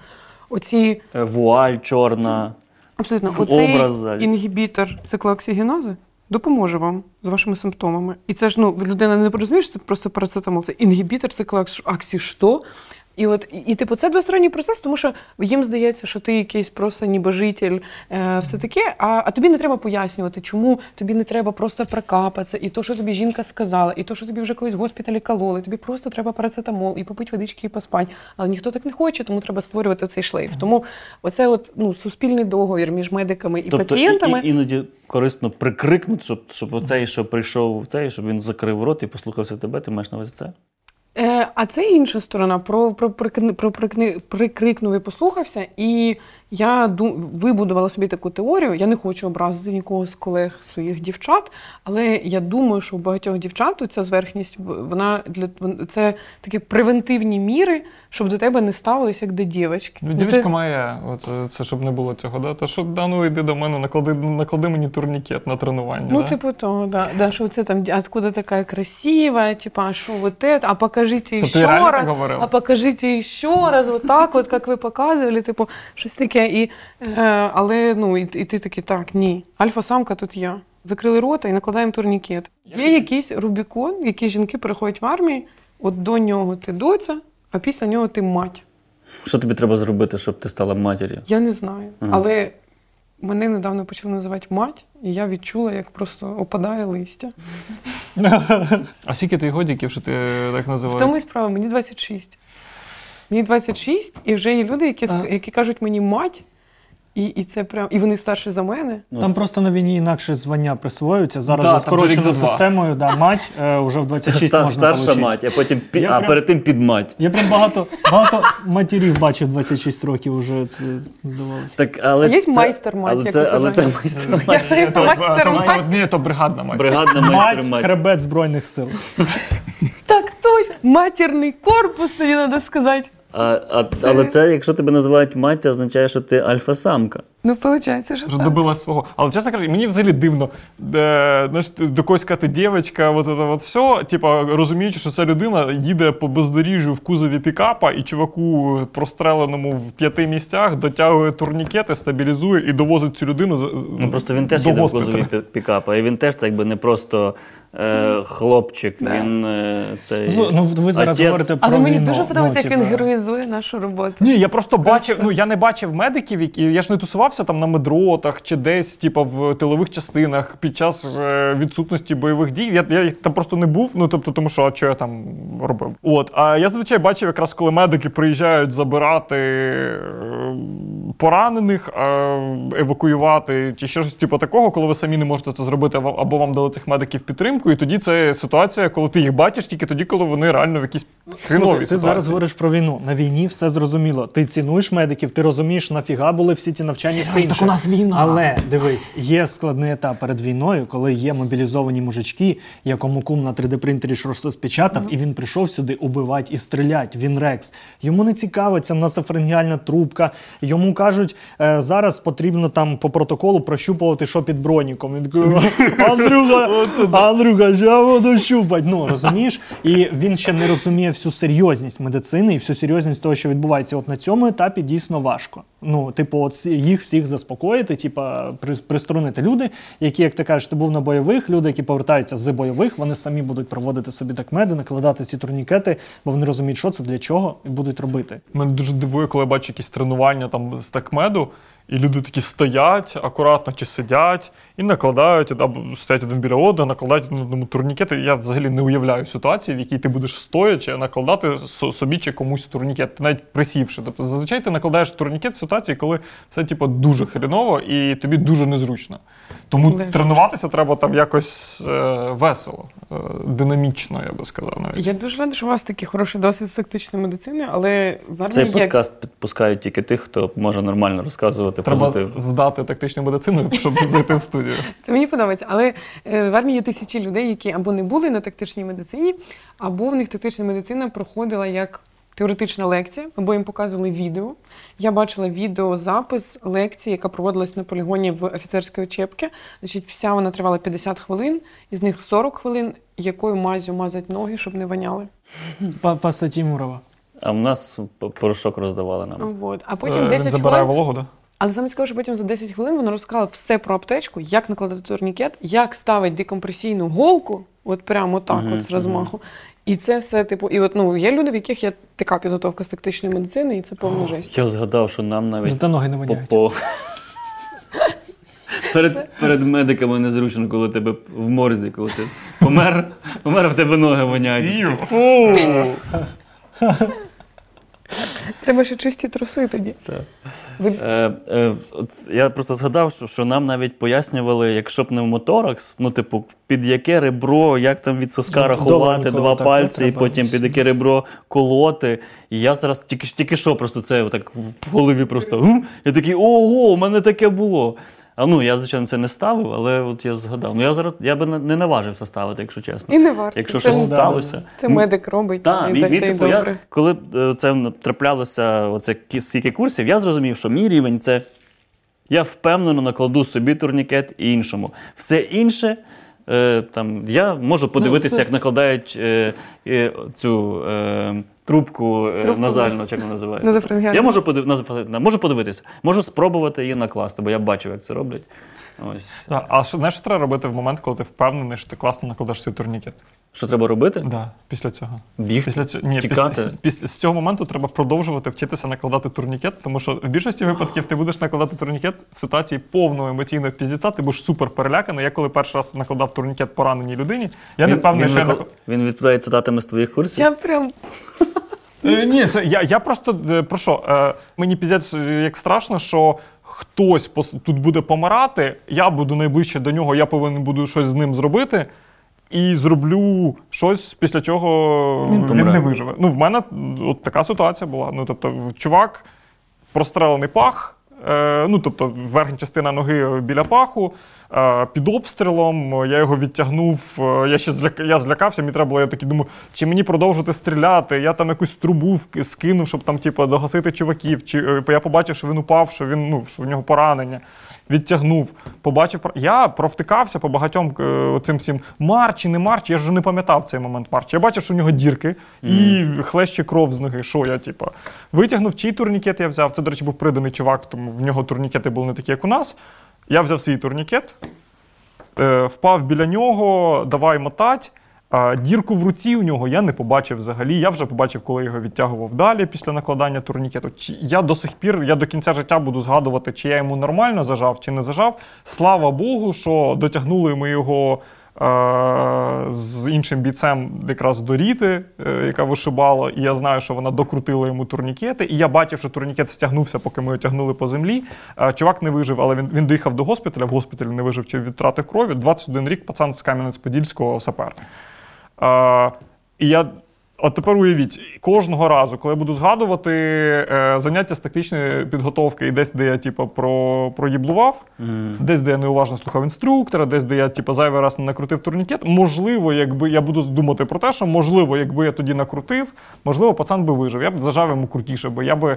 оці Е, Вуаль чорна. абсолютно оцей образи. інгібітор циклооксигенози допоможе вам з вашими симптомами. І це ж ну людина не розуміє, що це просто парацетамол, це інгібітор циклооксі що? І от і, і типу це двосторонній процес, тому що їм здається, що ти якийсь просто нібожитель, е, все таке. А, а тобі не треба пояснювати, чому тобі не треба просто прокапатися, і то, що тобі жінка сказала, і то, що тобі вже колись в госпіталі кололи. Тобі просто треба парацетамол і попити водички і поспати. Але ніхто так не хоче, тому треба створювати цей шлейф. Тому оце от ну суспільний договір між медиками і тобто пацієнтами. І, і, іноді корисно прикрикнути, щоб, щоб оцей, що прийшов цей, щоб він закрив рот і послухався тебе, ти маєш на увазі це? Е, а це інша сторона. Про, про, про, про прикни- прикрикнув і послухався. І я ду- вибудувала собі таку теорію. Я не хочу образити нікого з колег своїх дівчат, але я думаю, що у багатьох дівчат ця зверхність вона для це такі превентивні міри, щоб до тебе не ставилися як до дівчатки. Ну, Ну, дівчинка ти- має, от це щоб не було цього, да? Та що да, ну йди до мене, наклади, наклади мені турнікет на тренування. Ну, да? типу того, да. да, що це там, а откуда така красива, типа, а що вот это, а покажите Це ще раз, а покажите ще раз, вот так, от, як ви показували, типу, щось таке. І, е, але, ну, і, і ти такий, так, ні, альфа-самка тут я. Закрили рота і накладаємо турнікет. Є якийсь Рубікон, який жінки переходять в армії, от до нього ти доця, а після нього ти мать. Що тобі треба зробити, щоб ти стала матір'ю? Я не знаю. Ага. Але мене недавно почали називати мать, і я відчула, як просто опадає листя. А скільки ти годиків, що ти так В називаєш? тому і справа, мені 26. Мені 26, і вже є люди, які, А. які кажуть мені мать, і, і це прям, і вони старші за мене. Ну, Там просто на війні інакше звання присвоюються. Зараз Да, за скороченою системою, да, мать е, вже в 26 Ста- можна старша получити. мать, а потім пі- Я а прям- перед тим підмать. Я прям багато, багато матерів бачив 26 років уже це здавалося. Так, але А є це, майстер-мать, але як це, але це майстер-мать. Я- Ні, то, Майстер то- мать. ні, то бригадна мать. Бригадна Мать, майстер-мать. хребет Збройних сил. Так точно. Матерний корпус, тоді треба сказати. А, а, але це, якщо тебе називають мать, означає, що ти альфа-самка. Ну, виходить, що Вже так. добилась свого. Але чесно кажучи, мені взагалі дивно, де, знаєш, до когось сказати дівчинка, от це от все, типа, розуміючи, що ця людина їде по бездоріжжю в кузові пікапа, і чуваку, простреленому в п'яти місцях, дотягує турнікети, стабілізує і довозить цю людину. Ну просто він теж до їде в кузові пікапа, і він теж так би не просто е, хлопчик, Да. він е, цей. Ну, ну, ви зараз отець. говорите про Але мені війну. дуже подобається, Ну, як він героїзує нашу роботу. Ні, я просто бачив, ну я не бачив медиків, які я ж не тусувався там на медротах чи десь, типу, в тилових частинах під час е, відсутності бойових дій. Я, я там просто не був. Ну тобто, тому що а що я там робив? От, а я зазвичай бачив, якраз коли медики приїжджають забирати е, поранених, е, евакуювати чи щось типу такого, коли ви самі не можете це зробити, або- вам дали цих медиків підтримку. І тоді це ситуація, коли ти їх бачиш тільки тоді, коли вони реально в якійсь хреновій Слухай, ти зараз говориш про війну. На війні все зрозуміло. Ти цінуєш медиків, ти розумієш, нафіга були всі ті навчання. Все інше. війна. Але дивись, є складний етап перед війною, коли є мобілізовані мужички, якому кум на 3D-принтері щось розпечатав, і він прийшов сюди убивати і стрілять. Він рекс. Йому не цікаво ця насофренгіальна трубка. Йому кажуть, е, зараз потрібно там по протоколу прощупувати, що під броніком. Він такий, Андрюха, Андрюха, я буду щупати. Ну розумієш? І він ще не розуміє всю серйозність медицини і всю серйозність того, що відбувається. От на цьому етапі дійсно важко. Ну, типу, от їх всіх заспокоїти, типа при- приструнити люди, які, як ти кажеш, ти був на бойових, люди, які повертаються з бойових, вони самі будуть проводити собі так меди, накладати ці турнікети, бо вони розуміють, що це для чого, і будуть робити. Мене дуже дивує, коли я бачу якісь тренування там з такмеду, і люди такі стоять акуратно чи сидять і накладають або стоять один біля одного, накладають один одному турнікети. Я взагалі не уявляю ситуації, в якій ти будеш стоячи накладати собі чи комусь турнікет, навіть присівши. Тобто зазвичай ти накладаєш турнікет в ситуації, коли все типу, дуже хреново і тобі дуже незручно. Тому Лежачи. тренуватися треба там якось е, весело, е, динамічно, я би сказав навіть. Я дуже рада, що у вас такий хороший досвід з тактичної медицини, але в Цей армії є подкаст підпускають тільки тих, хто може нормально розказувати Треба позитив. здати тактичну медицину, щоб зайти в студію. Це мені подобається. Але е, в армії є тисячі людей, які або не були на тактичній медицині, або в них тактична медицина проходила як теоретична лекція, або їм показували відео. Я бачила відеозапис лекції, яка проводилась на полігоні в офіцерській учебці. Значить, вся вона тривала 50 хвилин, із них 40 хвилин, якою мазю мазать ноги, щоб не воняли. Паста Тімурова. А в нас порошок роздавали нам. От. А потім Е, 10 забирає хвилин. вологу, да? Але саме цікаво, що потім за 10 хвилин вона розказала все про аптечку, як накладати турнікет, як ставить декомпресійну голку, от прямо так, Мгм, от з розмаху. І це все, типу, і от ну є люди, в яких є така підготовка з тактичної медицини, і це повна жесть. Я згадав, що нам навіть ноги не воняють. по... Перед, перед медиками незручно, коли тебе в морзі, коли ти помер, помер, в тебе ноги воняють. Фу! Треба ще чисті труси тоді. Так. Ви... Е, е, от я просто згадав, що, що нам навіть пояснювали, якщо пневмоторакс, ну, типу, під яке ребро, як там від соска рахувати два так, пальці, і потім під яке ребро колоти. І я зараз тільки, тільки що просто це отак в голові просто. Я такий, ого, у мене таке було. А ну, я, звичайно, це не ставив, але от я згадав. Ну, я зараз я би не- наважився ставити, якщо чесно. І не варто. Якщо це, щось сталося. це медик робить, Так, і так він, типу, я, коли е, це траплялося, оце скільки курсів, я зрозумів, що мій рівень це я впевнено накладу собі турнікет і іншому. Все інше. Е, там, я можу подивитися, це- як накладають е, е, цю е, трубку, е, Трубку, назальну, як вона називається. Я можу, подив... можу подивитися, можу спробувати її накласти, бо я бачив, як це роблять. Ось. Да. А що, знаєш, що треба робити в момент, коли ти впевнений, що ти класно накладеш свій турнікет? Що треба робити? Да, після цього. Бігти, Після цього ні, тікати. Після, після з цього моменту треба продовжувати вчитися накладати турнікет, тому що в більшості випадків ти будеш накладати турнікет в ситуації повного емоційного піздіця, ти будеш супер переляканий. Я коли перший раз накладав турнікет пораненій людині, я не впевнений, він, що я накла- накла- він відповідає цитатами з твоїх курсів. Я прям Е, Ні, це я, я просто е, про що? Е, мені піздець е, як страшно, що хтось пос- тут буде помирати, я буду найближче до нього, я повинен буду щось з ним зробити. І зроблю щось, після чого Він він, помре. не виживе. Ну, в мене от така ситуація була. Ну, тобто, в- чувак, прострелений пах, ну тобто верхня частина ноги біля паху. е, Під обстрілом я його відтягнув. е, Я ще зля... я злякався, мені треба було. Я такий думаю, чи мені продовжувати стріляти? Я там якусь трубу скинув, щоб там, типу, догасити чуваків. Чи е, я побачив, що він упав, що він ну що в нього поранення. Відтягнув, побачив. Я провтикався по багатьом е, цим всім марчі, не марчі. Я ж не пам'ятав цей момент марчі. Я бачив, що в нього дірки і хлеще кров з ноги. Що я, типу, витягнув, чий турнікет я взяв. Це, до речі, був приданий чувак, тому в нього турнікети були не такі, як у нас. Я взяв свій турнікет, е, впав біля нього, давай мотать. А дірку в руці у нього я не побачив взагалі. Я вже побачив, коли його відтягував далі після накладання турнікету. Чи я до сих пір, я до кінця життя буду згадувати, чи я йому нормально зажав, чи не зажав. Слава Богу, що дотягнули ми його е- з іншим бійцем якраз до Ріти, е, яка вишибала, і я знаю, що вона докрутила йому турнікети. І я бачив, що турнікет стягнувся, поки ми його тягнули по землі. Е, чувак не вижив, але він, він доїхав до госпіталя. В госпіталі не вижив чи від втрати крові. 21 рік пацан з Кам'янець-Подільського сапер. Е, і я. От тепер уявіть, кожного разу, коли я буду згадувати е, заняття з тактичної підготовки, і десь, де я типу, про, проїблував, десь, де я неуважно слухав інструктора, десь, де я типу, зайвий раз не накрутив турнікет. Можливо, якби я буду думати про те, що можливо, якби я тоді накрутив, можливо, пацан би вижив. Я б зажав йому крутіше, бо я би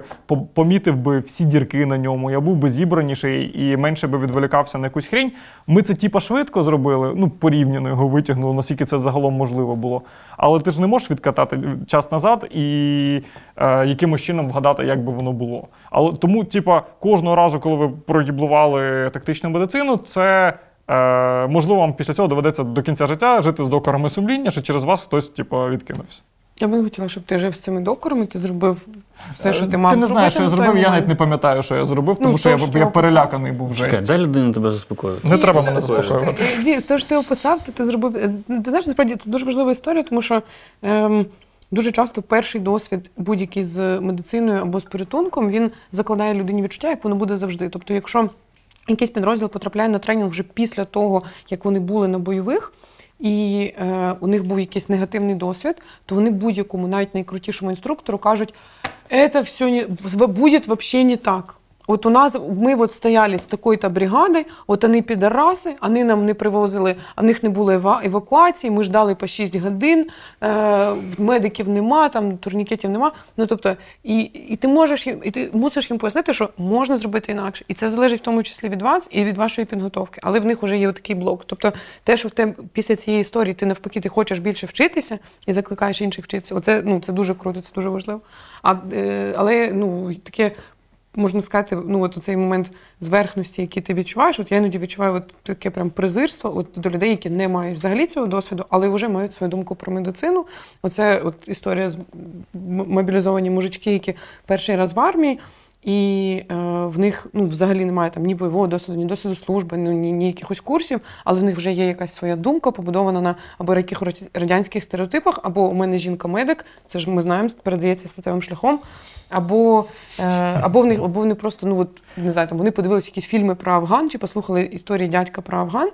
помітив би всі дірки на ньому, я був би зібраніший і менше би відволікався на якусь хрень. Ми це типа швидко зробили, ну порівняно його витягнули, наскільки це загалом можливо було. Але ти ж не можеш відкатати час назад і е, якимось чином вгадати, як би воно було. Але тому, типа, кожного разу, коли ви продіблували тактичну медицину, це. Е, можливо, вам після цього доведеться до кінця життя жити з докорами сумління, що через вас хтось типу, відкинувся. Я б не хотіла, щоб ти жив з цими докорами, ти зробив все, що ти мав Ти не знаєш, що я зробив, я навіть не пам'ятаю, що я зробив, тому Ну, що я, що я ти переляканий був вже. Чекай, дай людину тебе заспокоїти. Не треба мене заспокоювати. з того, що ти описав, то ти зробив. е, Ти знаєш, насправді це дуже важлива історія, тому що ем, дуже часто перший досвід будь-який з медициною або з порятунком він закладає людині відчуття, як воно буде завжди. Тобто, якщо якийсь підрозділ потрапляє на тренінг вже після того, як вони були на бойових. І е, у них був якийсь негативний досвід, то вони будь-якому, навіть найкрутішому інструктору кажуть, це все не, буде взагалі не так. От у нас ми от стояли з такою-то бригадою, от вони підараси, вони нам не привозили, а в них не було евакуації, ми ждали по 6 годин, е, медиків нема, там турнікетів нема. Ну тобто, і, і ти можеш їм, і ти мусиш їм пояснити, що можна зробити інакше. І це залежить в тому числі від вас і від вашої підготовки. Але в них вже є такий блок. Тобто, те, що в тебе після цієї історії ти навпаки ти хочеш більше вчитися і закликаєш інших вчитися. Оце ну це дуже круто, це дуже важливо. А е, але ну таке можна сказати, ну от цей момент зверхності, який ти відчуваєш, от я іноді відчуваю от таке прям презирство от до людей, які не мають взагалі цього досвіду, але вже мають свою думку про медицину. Оце от історія з мобілізовані мужички, які перший раз в армії. І е, в них ну, взагалі немає там ні бойового досвіду, ні досвіду служби, ну, ні, ні якихось курсів, але в них вже є якась своя думка, побудована на або якихось радянських стереотипах, або у мене жінка-медик, це ж ми знаємо, передається статевим шляхом. Або, е, або, в них, або вони просто, ну от не знаю, там вони подивилися якісь фільми про Афган чи послухали історії дядька про Афган,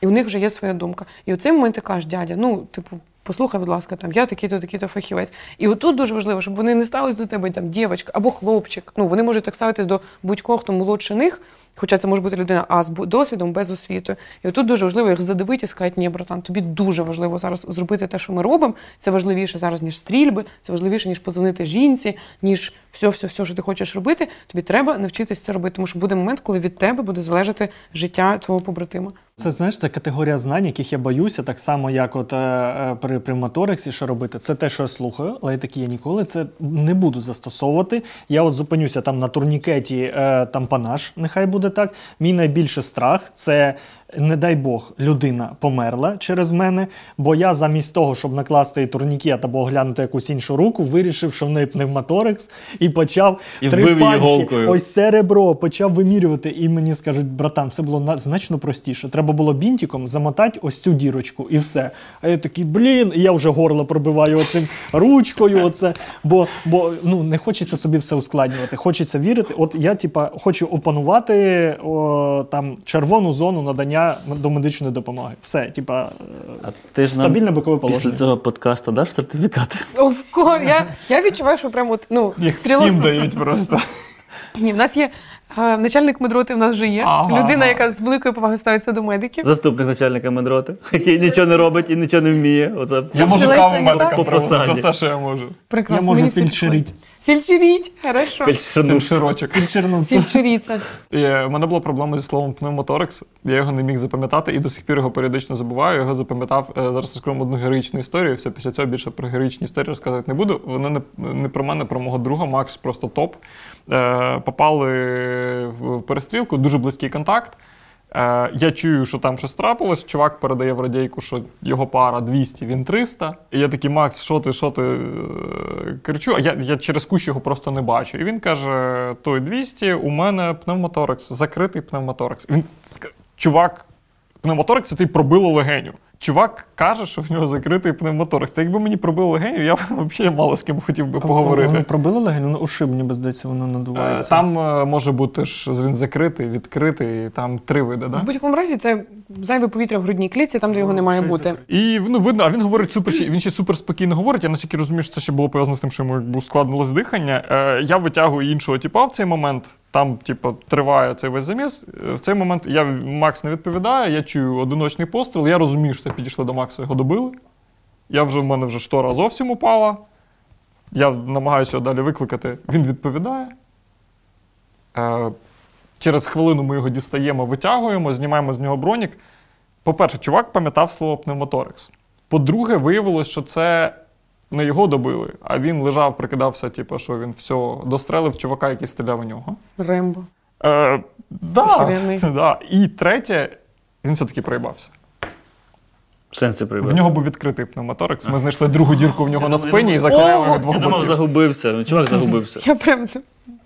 і у них вже є своя думка. І у цей момент ти кажеш, дядя, ну, типу, послухай, будь ласка, там я такий-то, такий-то фахівець. І отут дуже важливо, щоб вони не ставились до тебе там дівчинка або хлопчик. Ну, вони можуть так ставитись до будь-кого, хто молодше них. Хоча це може бути людина, а з досвідом без освіти. І отут дуже важливо їх задивити і сказати, ні, братан, тобі дуже важливо зараз зробити те, що ми робимо. Це важливіше зараз, ніж стрільби, це важливіше, ніж позвонити жінці, ніж все, все, все, що ти хочеш робити. Тобі треба навчитися це робити, тому що буде момент, коли від тебе буде залежати життя твого побратима. Це знаєш, це категорія знань, яких я боюся, так само, як от е, е, при, при моториксі, що робити. Це те, що я слухаю, але я такі я ніколи це не буду застосовувати. Я от зупинюся там на турнікеті е, там панаш, нехай буде так. Мій найбільший страх це. Не дай Бог, людина померла через мене, бо я замість того, щоб накласти турнікет або оглянути якусь іншу руку, вирішив, що в неї пневмоторикс, і почав І три вбив її голкою. Ось це ребро почав вимірювати, і мені скажуть, братан, все було значно простіше. Треба було бінтиком замотати ось цю дірочку, і все. А я такий, блін, і я вже горло пробиваю оцим ручкою. Оце, бо бо ну, не хочеться собі все ускладнювати. Хочеться вірити. От я, типа, хочу опанувати о, там червону зону надання до медичної допомоги. Все, типа, е, А ти ж стабільне бокове після положення. цього подкасту даш сертифікати? Я, я відчуваю, що прямо от, ну, Їх стрілок. всім дають просто. Ні, в нас є е, начальник медроти, в нас вже є. Ага. Людина, яка з великою повагою ставиться до медиків. Заступник начальника медроти, який нічого не робить і нічого не вміє. Оце Я можу каву медикам? Це все, що я можу. Я можу мені всі фельдшерить. хорошо. фельдшернувся. Фельдшерочок. Фельдшернувся. Фельдшеріться. Е, У мене була проблема зі словом пневмоторекс. Я його не міг запам'ятати і до сих пір його періодично забуваю. Його запам'ятав. е, Зараз розкажу одну героїчну історію. Все після цього більше про героїчні історії розказувати не буду. Вони не, не про мене, про мого друга. Макс просто топ. Е, попали в перестрілку, дуже близький контакт. Е, я чую, що там щось трапилось. Чувак передає в радійку, що його пара 200, він 300. І я такий, Макс, що ти, що ти е, кричу? А я, я через кущ його просто не бачу. І він каже: той 200, у мене пневмоторекс, закритий пневмоторекс. Він чувак, пневмоторекс це ти пробило легеню. Чувак каже, що в нього закритий пневмоторекс. Та якби мені пробили легеню, я б взагалі мало з ким хотів би поговорити. Вони пробили легеню, ну, ушиб, ніби здається, воно Е, надувається. Там е, може бути ж він закритий, відкритий, там три види, да? В будь-якому разі це зайве повітря в грудній клітці, там, де його не має щось бути. закрите. І ну, видно, а він говорить супер, ще- він ще супер спокійно говорить. Я наскільки розумію, що це ще було пов'язано з тим, що йому якби ускладнилось дихання. Е, я витягую іншого типа в цей момент. Там, типу, триває цей весь заміс. Е, В цей момент я Макс не відповідає, я чую одиночний постріл. Я розумію, що це підійшли до Макса, його добили. Я вже в мене вже штора зовсім упала. Я намагаюся його далі викликати. Він відповідає. Е, через хвилину ми його дістаємо, витягуємо, знімаємо з нього бронік. По-перше, чувак пам'ятав слово пневмоторекс. По-друге, виявилось, що це не його добили, а він лежав, прикидався, типу, що він все дострелив чувака, який стріляв у нього. Рембо. Е, да, да. І третє, він все-таки проїбався. В сенсі В нього був відкритий пневмоторекс. Ми знайшли другу дірку в нього Я на спині і заклеїли його двох Я думав, боків. загубився. Ну, Чувак загубився. Я прям.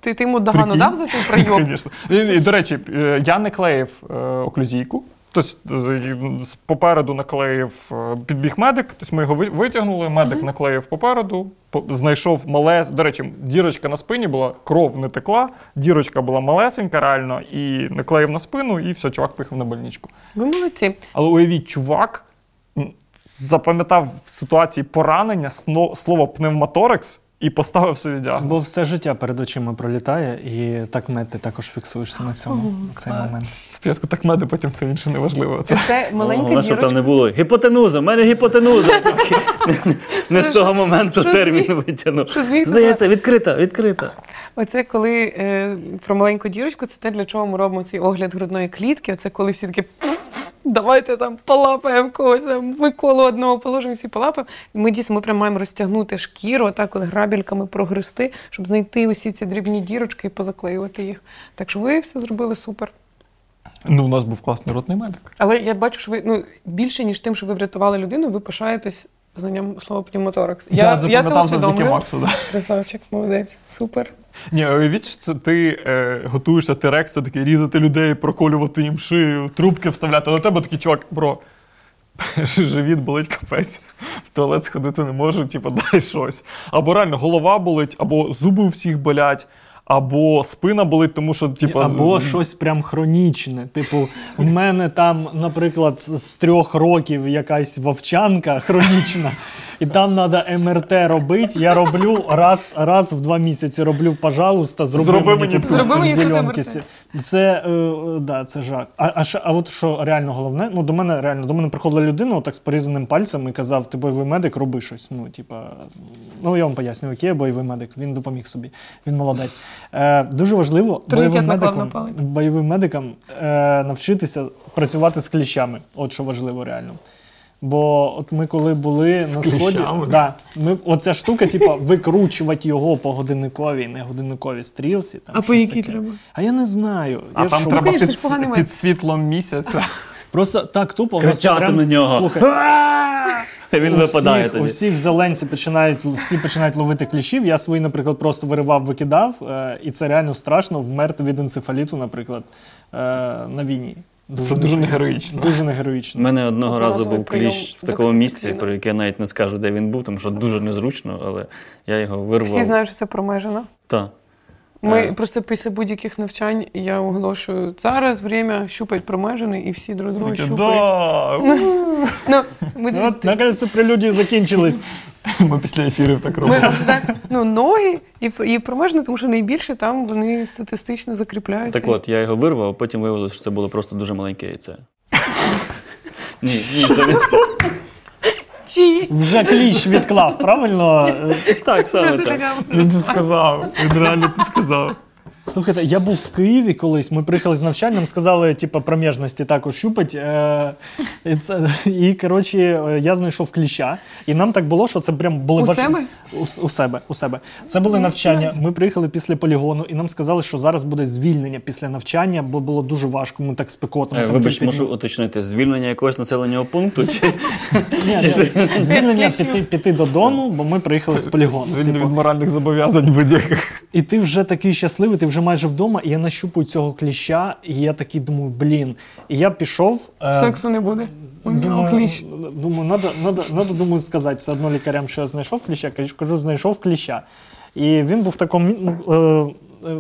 Ти, ти йому догану дав за цей прийом? Звісно. І, до речі, е, я не клеїв е, оклюзійку. Тобто е, попереду наклеїв підбіг медик, тобто ми його витягнули, медик наклеїв попереду, знайшов мале. До речі, дірочка на спині була, кров не текла, дірочка була малесенька, реально, і наклеїв на спину, і все, чувак поїхав на больничку. Ви молодці. Але уявіть, чувак запам'ятав в ситуації поранення слово пневмоторекс і поставив собі діагноз. Бо все життя перед очима пролітає, і так мед ти також фіксуєшся на цьому в цей момент. Спочатку так меди, потім все інше неважливо. Це Це маленька Головне, щоб там не було гіпотенуза, в мене гіпотенуза. Не з того моменту Що термін зміг? витягнув. Здається, відкрита, відкрита. Оце коли е, про маленьку дірочку, це те, для чого ми робимо цей огляд грудної клітки. Це коли всі такі. Давайте там полапаємо когось, там, Миколу одного положимо, всі полапаємо. І ми дійсно ми прямо маємо розтягнути шкіру, так от грабельками прогрести, щоб знайти усі ці дрібні дірочки і позаклеювати їх. Так що ви все зробили супер. ну, у нас був класний ротний медик. Але я бачу, що ви ну більше ніж тим, що ви врятували людину, ви пишаєтесь знанням слова пневмоторакс. Я, я, це запам'ятав завдяки. Максу. Да. Красавчик, молодець, супер. Ні, уявіть, що це ти е, готуєшся Терекс, це такий різати людей, проколювати їм шию, трубки вставляти. А на тебе такий чувак, бро. Живіт болить капець. В туалет сходити не можу, типу, дай щось. Або реально голова болить, або зуби у всіх болять, або спина болить, тому що, типу. Або щось прям хронічне. Типу, в мене там, наприклад, з трьох років якась вовчанка хронічна, і там треба МРТ робити. Я роблю раз, раз в два місяці роблю, пожалуйста, зроби, Зроби мені, мені тут тут. Зроби мені зеленки МРТ. сі- Це, е, е, да, це жах. А, а, ще- а от що реально головне, ну до мене реально до мене приходила людина отак з порізаним пальцем і казав: ти бойовий медик, роби щось. Ну, типа, ну я вам поясню, я бойовий медик. Він допоміг собі. Він молодець. Е, дуже важливо бойовим медикам, бойовим медикам е, навчитися працювати з кліщами. От що важливо реально. Бо от ми коли були З на сході, да, ми, оця штука, типа, викручувати його по годинниковій, не годинниковій стрілці. Там, А по якій таке. треба? А я не знаю. А я там що? треба під, під світлом місяця. Просто так тупо. в Кричати прям- на нього. Слухай, Він випадає всіх, у тоді. всіх зеленці починають, всі починають ловити кліщів. Я свої, наприклад, просто виривав, викидав, е, і це реально страшно вмерти від енцефаліту, наприклад, е, на війні. Це дуже не героїчно. Дуже не У мене одного разу був кліщ в такому місці, про яке я навіть не скажу, де він був, тому що дуже незручно, але я його вирвав. Всі знають, що це промежено. Так. Ми Е. просто після будь-яких навчань я оголошую зараз время щупать промежини і всі друг друга щупають. Да! Ну, ми, Ну, От, наконець-то прелюдії закінчились. Ми після ефірів так ми робимо. так, ну, ноги і, і промежини, тому що найбільше там вони статистично закріпляються. Так от, я його вирвав, а потім виявилося, що це було просто дуже маленьке яйце. Ні, ні, це Чи? Вже кліщ відклав, правильно? Так, саме так. Він це сказав. Він реально це сказав. Слухайте, я був в Києві колись. Ми приїхали з навчання, нам сказали, типу, проміжності також щупать. Е, і, це, і коротше, е, я знайшов кліща. І нам так було, що це прям були У важ- себе? У, у себе, у себе. Це були навчання. Ми приїхали після полігону, і нам сказали, що зараз буде звільнення після навчання, бо було дуже важко. Ми так спекотно. Е, там Вибач, кілька можу днів. уточнити, звільнення якогось населеного пункту? Чи... Ні, Чи ні, звільнення Кліщів. піти, піти додому, бо ми приїхали з полігону. Звільнений Типу, від моральних зобов'язань будь-яких. І ти вже такий щасливий, ти вже майже вдома, і я нащупую цього кліща, і я такий думаю, блін. І я пішов. е, Сексу не буде. У нього Думаю, кліщ. думаю, надо, надо, надо, думаю, сказати все одно лікарям, що я знайшов кліща. Кажу, кажу, знайшов кліща. І він був в такому ну, е,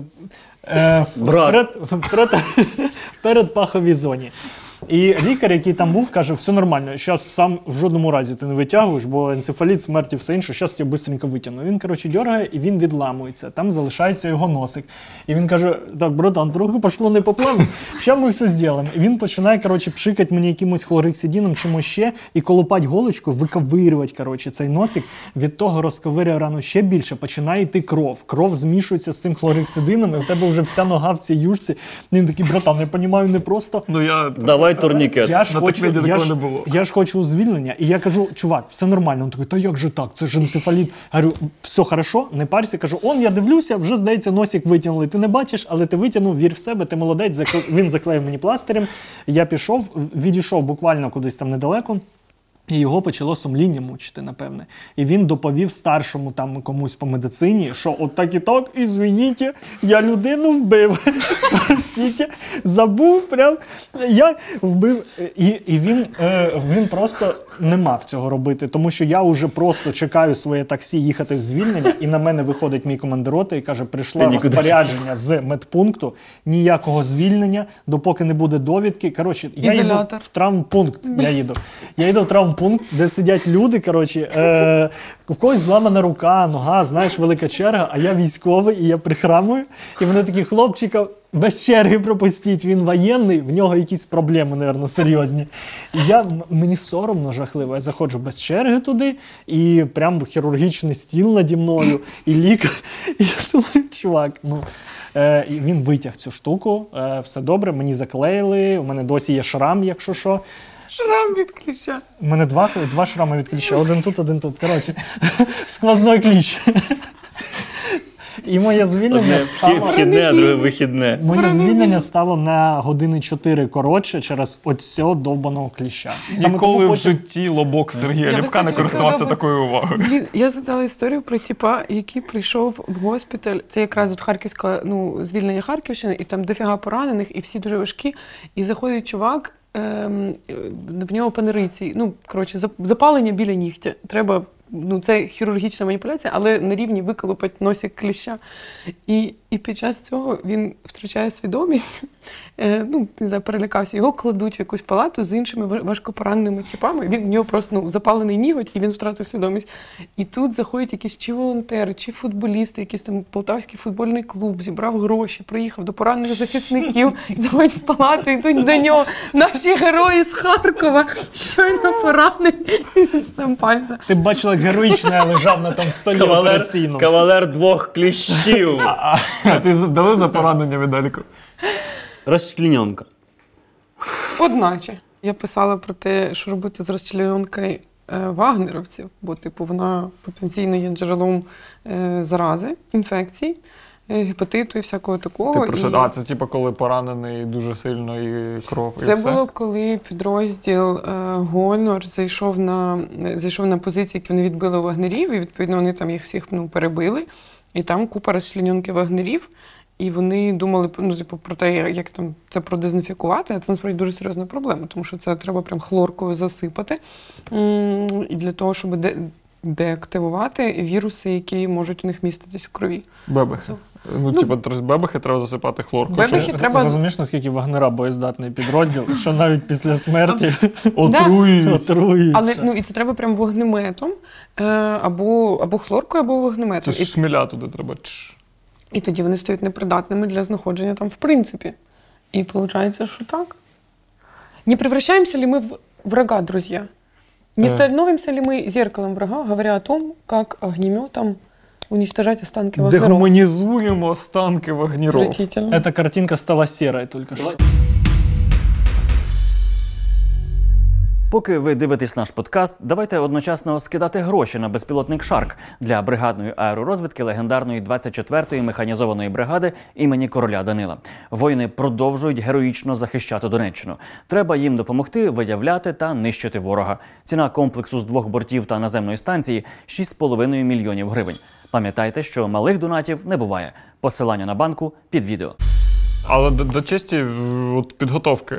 е, е, Брат. перед, перед, перед паховій зоні. І лікар, який там був, каже, все нормально, зараз сам в жодному разі ти не витягуєш, бо енцефаліт, смерть і все інше, зараз я швидко витягну. Він, коротше, дергає і він відламується. Там залишається його носик. І він каже: так, братан, трохи пішло не по плану, зараз ми все зробимо. І він починає, коротше, пшикати мені якимось хлорексидіном, чимось ще, і колупать голочку, виковирювати, коротше, цей носик. Від того розковирює рану ще більше, починає йти кров. Кров змішується з цим хлорексидином, і в тебе вже вся нога в цій юшці. Він такий, братан, я розумію, не просто. Ну я Давай турнікет. Я ж, На хочу, такмеді я, такого ж, не було. я ж хочу звільнення, і я кажу, чувак, все нормально. Він такий, та як же так? Це ж енцефаліт. Говорю, все хорошо, не парся. Кажу, он я дивлюся, вже здається, носик витягнули. Ти не бачиш, але ти витягнув, вір в себе, ти молодець. Закл- Він заклеїв мені пластирем. Я пішов, відійшов буквально кудись там недалеко. І його почало сумління мучити, напевне. І він доповів старшому там комусь по медицині, що от так і так, ізвиніть, я людину вбив. Простіть, забув прям. Я вбив. І, і він, е, він просто не мав цього робити, тому що я вже просто чекаю своє таксі їхати в звільнення, і на мене виходить мій командир роти і каже: прийшло розпорядження з медпункту, ніякого звільнення, допоки не буде довідки. Коротше, я їду в травмпункт. Я їду. Я їду в травмпункт, де сидять люди. Коротше, е, у когось зламана рука, нога, знаєш, велика черга, а я військовий, і я прихрамую. І вони такі, хлопчика, без черги пропустіть, він воєнний, в нього якісь проблеми, напевно, серйозні. І я, мені соромно жахливо. Я заходжу без черги туди, і прям хірургічний стіл наді мною, і лікар. І я думаю, чувак, ну. Е, і він витяг цю штуку, е, все добре, мені заклеїли, у мене досі є шрам, якщо що. Шрам від кліща. У мене два, два шрами від кліща, один тут, один тут. Коротше, сквозной кліщ. І моє звільнення Одне стало. вхідне, а друге вихідне. Моє звільнення стало на години 4 коротше через оцього довбаного кліща. Саме Ніколи тому в потім- житті лобок Сергія Я Ліпка не користувався би- такою увагою. Блін, я згадала історію про тіпа, який прийшов в госпіталь. Це якраз от Харківська, ну, звільнення Харківщини, і там дофіга поранених, і всі дуже важкі. І заходить чувак, ем, е, в нього панериції. Ну, коротше, зап- запалення біля нігтя. Треба. Ну, це хірургічна маніпуляція, але на рівні виколопать носик кліща. І, і під час цього він втрачає свідомість, е, ну, не знаю, перелякався. Його кладуть в якусь палату з іншими важкопораненими типами. Він в нього просто ну, запалений ніготь, і він втратив свідомість. І тут заходять якісь чи волонтери, чи футболісти, якийсь там полтавський футбольний клуб, зібрав гроші, приїхав до поранених захисників, заходять в палату, йдуть до нього. Наші герої з Харкова, щойно поранені. Ти бачила, героїчно я лежав на тому столі Кавалер, операційному. кавалер двох кліщів. А, а ти дали за поранення медальку? Розчлененка. Одначе. Я писала про те, що робити з розчлененкою е, вагнеровців, бо, типу, вона потенційно є джерелом е, зарази, інфекцій, гепатиту і всякого такого. Ти про що? І А, це типу, коли поранений дуже сильно і кров, і Це все? було, коли підрозділ е, Гонор зайшов на, е, зайшов на позиції, які вони відбили у вагнерів, і відповідно вони там їх всіх ну, перебили. І там купа розчленюнки вагнерів. І вони думали ну, типу, про те, як там це продезінфікувати. А це насправді дуже серйозна проблема, тому що це треба прям хлоркою засипати. І для того, щоб де- деактивувати віруси, які можуть у них міститись в крові. Бебе. Все. Ну, типу, тр- бебехи треба засипати хлоркою. Бебехи щоб треба- Розумієш, наскільки вагнера боєздатний підрозділ, що навіть після смерті Отруюють. отруються. Але ну і це треба прям вогнеметом е, або, або хлоркою, або Це вогнеметом. ж І, шміля туди треба. Чш. і тоді вони стають непридатними для знаходження там в принципі. І виходить, що так. Не превращаемся ли мы в врага, друзья? Не Э. становимся ли мы зеркалом врага, говоря о том, как огнеметом уничтожать останки вагнеров? Дегуманизуем останки вагнеров. Эта картинка стала серой только Давай. что. Поки ви дивитесь наш подкаст, давайте одночасно скидати гроші на безпілотник Шарк для бригадної аеророзвідки легендарної 24-ї механізованої бригади імені короля Данила. Воїни продовжують героїчно захищати Донеччину. Треба їм допомогти виявляти та нищити ворога. Ціна комплексу з двох бортів та наземної станції 6,5 мільйонів гривень. Пам'ятайте, що малих донатів не буває. Посилання на банку під відео. Але до, до честі от підготовки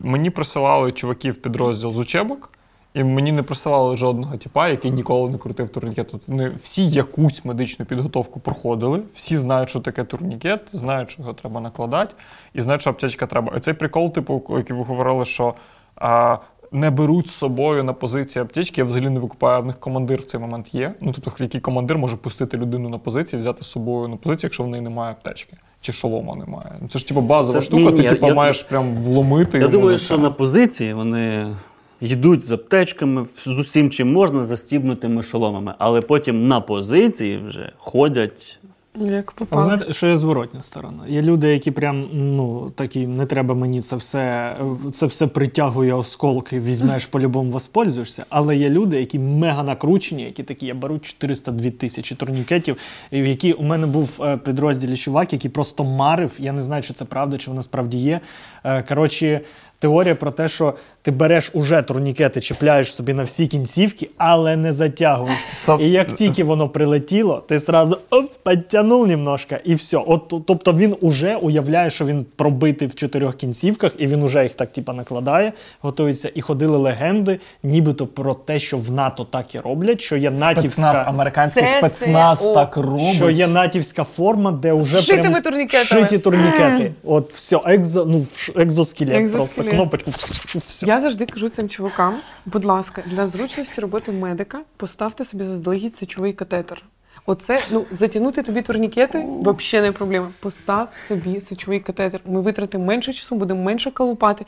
мені присилали чуваків підрозділ з учебок, і мені не присилали жодного типа, який ніколи не крутив турнікет. От Вони всі якусь медичну підготовку проходили, всі знають, що таке турнікет, знають, що його треба накладати, і знають, що аптечка треба. І цей прикол, типу, який ви говорили, що а, не беруть з собою на позиції аптечки, я взагалі не викупаю, в них командир в цей момент є. Ну, тобто, який командир може пустити людину на позиції, взяти з собою на позицію, якщо в неї немає аптечки. Чи шолома немає. Це ж типу базова Це- штука, ні, ти ні, типу, я- маєш прям вломити. Я йому думаю, що на позиції вони йдуть з аптечками, з усім чим можна, застібнутими шоломами, але потім на позиції вже ходять. Як А попало. знаєте, що є зворотня сторона? Є люди, які прям ну такі, не треба мені це все, це все притягує осколки, візьмеш по-любому воспользуєшся. Але є люди, які мега накручені, які такі, я беру 402 тисячі турнікетів. І в які у мене був е, підрозділі чувак, який просто марив. Я не знаю, чи це правда, чи воно справді є. Е, Коротше, теорія про те, що ти береш уже турнікети, чіпляєш собі на всі кінцівки, але не затягуєш. Стоп. І як тільки воно прилетіло, ти сразу оп, підтягнув немножко, і все. От, тобто він уже уявляє, що він пробитий в чотирьох кінцівках, і він уже їх так типа накладає, готується. І ходили легенди, нібито про те, що в НАТО так і роблять, що є натівська. американський Це спецназ це, так робить. Що є натівська форма, де вже прям вшиті турнікети. От все, екзо, ну, вш- екзоскелет, просто кнопочку. Все. Я завжди кажу цим чувакам, будь ласка, для зручності роботи медика поставте собі заздалегідь сечовий катетер. Оце, ну, затягнути тобі турнікети взагалі не проблема. Постав собі сечовий катетер. Ми витратимо менше часу, будемо менше колупати.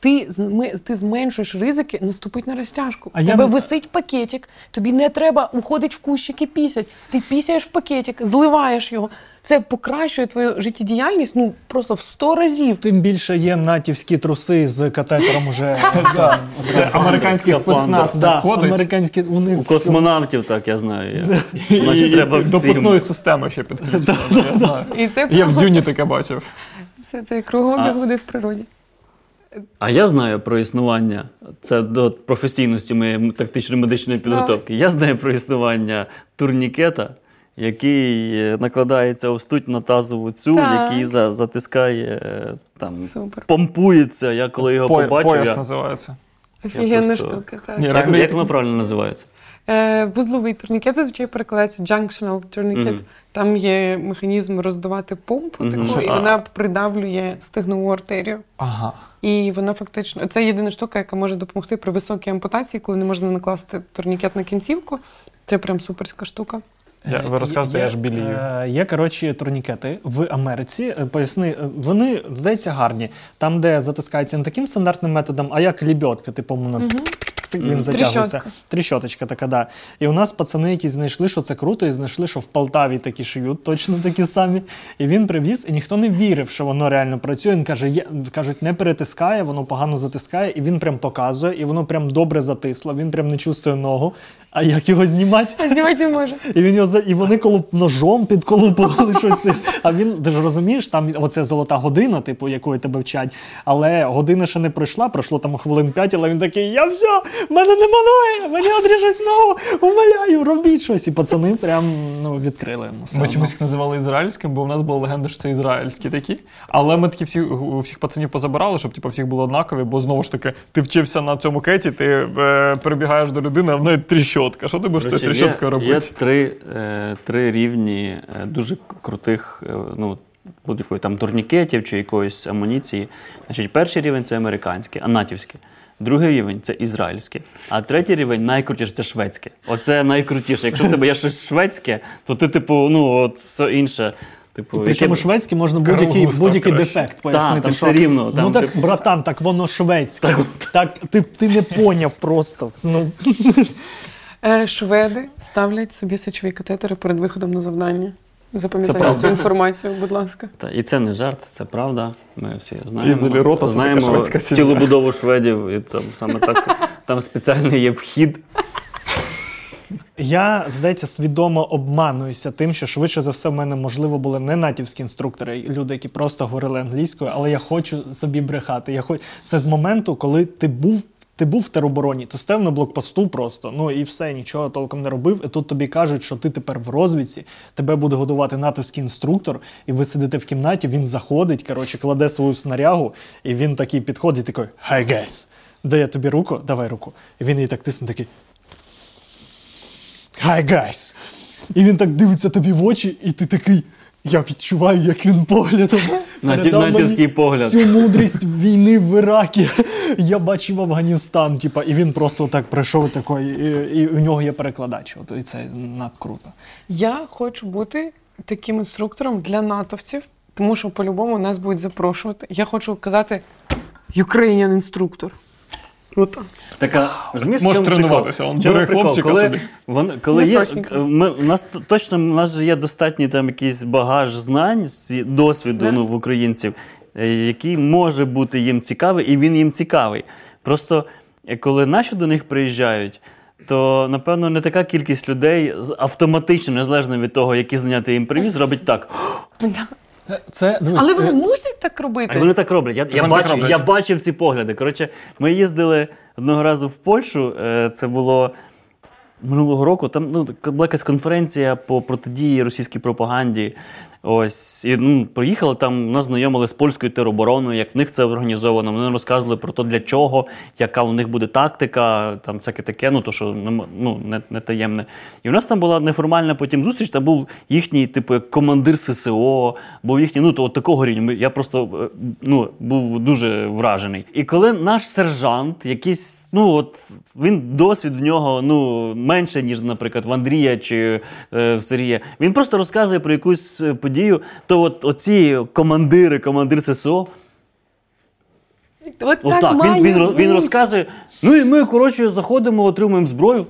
Ти, ми, ти зменшуєш ризики наступити на розтяжку. А У я тебе висить пакетик, тобі не треба уходити в кущики пісять. Ти пісяєш в пакетик, зливаєш його. Це покращує твою життєдіяльність ну, просто в 100 разів. Тим більше є натівські труси з катетером уже. Американський спецназ Да, так ходить. американські у них У космонавтів, так я знаю. Треба до питної системи ще підключити. Я. І це, Я в дюні таке бачив. це, це кругообіг буде в природі. А я знаю про існування. Це до професійності моєї тактичної медичної підготовки. Я знаю про існування турнікета, який е, накладається ось тут на тазову цю, Так. який за, затискає е, там. Супер. Помпується, я коли його По- побачив. Пояс я... називається. Офігенна просто- штука, так. Ні, Як, реально, як воно правильно називається? Е, вузловий турнікет зазвичай перекладається junctional tourniquet. Мгм. Там є механізм роздувати помпу таку, і вона придавлює стегнову артерію. Ага. І вона фактично це єдина штука, яка може допомогти при високій ампутації, коли не можна накласти турнікет на кінцівку. Це прям суперська штука. Я- ви розказуєте, я ж білію. е, Є, коротше, турнікети в Америці. Е, Поясни, е, вони, здається, гарні. Там, де затискається не таким стандартним методом, а як лібьотка, типу, воно він затягується. Тріщоточка така, да. І у нас пацани, які знайшли, що це круто, і знайшли, що в Полтаві такі шиють, точно такі самі. І він привіз, і ніхто не вірив, що воно реально працює. Він каже, є, кажуть, не перетискає, воно погано затискає, і він прям показує, і воно прям добре затисло. Він прям не чувствує ногу. А як його знімати? Знімати не може. І він його і вони коло ножом підколупували щось. А він ти ж розумієш, там оце золота година, типу, якої тебе вчать. Але година ще не пройшла, пройшло там хвилин п'ять, але він такий: я все, в мене нема ноги, мені одріжуть ногу, умоляю, робіть щось. І пацани прям ну, відкрили все Ми чомусь їх називали ізраїльським, бо в нас була легенда, що це ізраїльські такі. Але ми такі всі, всіх пацанів позабирали, щоб типу, всіх було однакові, бо знову ж таки, ти вчився на цьому кеті, ти е, перебігаєш до людини, а в неї тріщотка. Що ти будеш тою трещоткою є, є робити? три, е, три рівні е, дуже крутих е, ну, будь-якої там турнікетів чи якоїсь амуніції. Значить, перший рівень це американське, а натівське. Другий рівень це ізраїльське. А третій рівень найкрутіше це шведське. Оце найкрутіше. Якщо в тебе є щось шведське, то ти, типу, ну от все інше. Типу, Причому яке- шведське можна будь-який, будь-який дефект пояснити. там що, все рівно, там, ну так, типу- братан, так воно шведське. Так, ти, ти не поняв просто. Ну, Е, Шведи ставлять собі сечові катетери перед виходом на завдання. Запам'ятайте цю інформацію, будь ласка. Та, і це не жарт, це правда. Ми всі знаємо. Ізелі рота, знаємо шведська сім'я. цілу будову шведів, і там саме так там спеціальний є вхід. Я, здається, свідомо обмануюся тим, що швидше за все в мене можливо були не натівські інструктори, люди, які просто говорили англійською, але я хочу собі брехати. Я хоч... Це з моменту, коли ти був. Ти був в теробороні, то став на блокпосту просто, ну і все, нічого толком не робив. І тут тобі кажуть, що ти тепер в розвідці, тебе буде годувати натовський інструктор, і ви сидите в кімнаті, він заходить, коротше, кладе свою снарягу, і він такий підходить, такий «Hi, guys!» Дає тобі руку, давай руку. І він її так тисне, такий Hi, guys! І він так дивиться тобі в очі, і ти такий. Я відчуваю, як він поглядом натівський погляд. всю мудрість війни в Іракі. Я бачив Афганістан, типа, і він просто так прийшов такий, і, і у нього є перекладач. От, і це надкруто. Я хочу бути таким інструктором для натовців, тому що по-любому нас будуть запрошувати. Я хочу казати Ukrainian інструктор. От. Така, розумієш, Можеш тренуватися, он прикол? хлопчика коли, собі. Вон, коли є, ми, у нас точно у нас же є достатній там якийсь багаж знань, досвіду Да. ну, в українців, е, який може бути їм цікавий, і він їм цікавий. Просто е, коли наші до них приїжджають, то напевно не така кількість людей автоматично, незалежно від того, які знання ти їм привіз, робить так. Це, дивись, Але е, вони мусять так робити. А вони так роблять. Я, я, Вони так бачив, роблять. я бачив ці погляди. Коротше, ми їздили одного разу в Польщу. е, Це було минулого року. Там ну, була якась конференція по протидії російській пропаганді. Ось і ну, приїхали там, нас знайомили з польською теробороною, як в них це організовано. Вони розказували про те, для чого, яка у них буде тактика, там всяке таке, ну то що не ну, не, не таємне. І у нас там була неформальна потім зустріч. Там був їхній, типу, як командир ССО, був їхній, ну то от такого рівня. Я просто е, ну, був дуже вражений. І коли наш сержант, якийсь, ну от він досвід в нього ну менше, ніж, наприклад, в Андрія чи е, в Сергія. Він просто розказує про якусь е, подію. То от оці командири, командир ССО, От отак, так він, має він, він розказує. Ну і ми, коротше, заходимо, отримуємо зброю.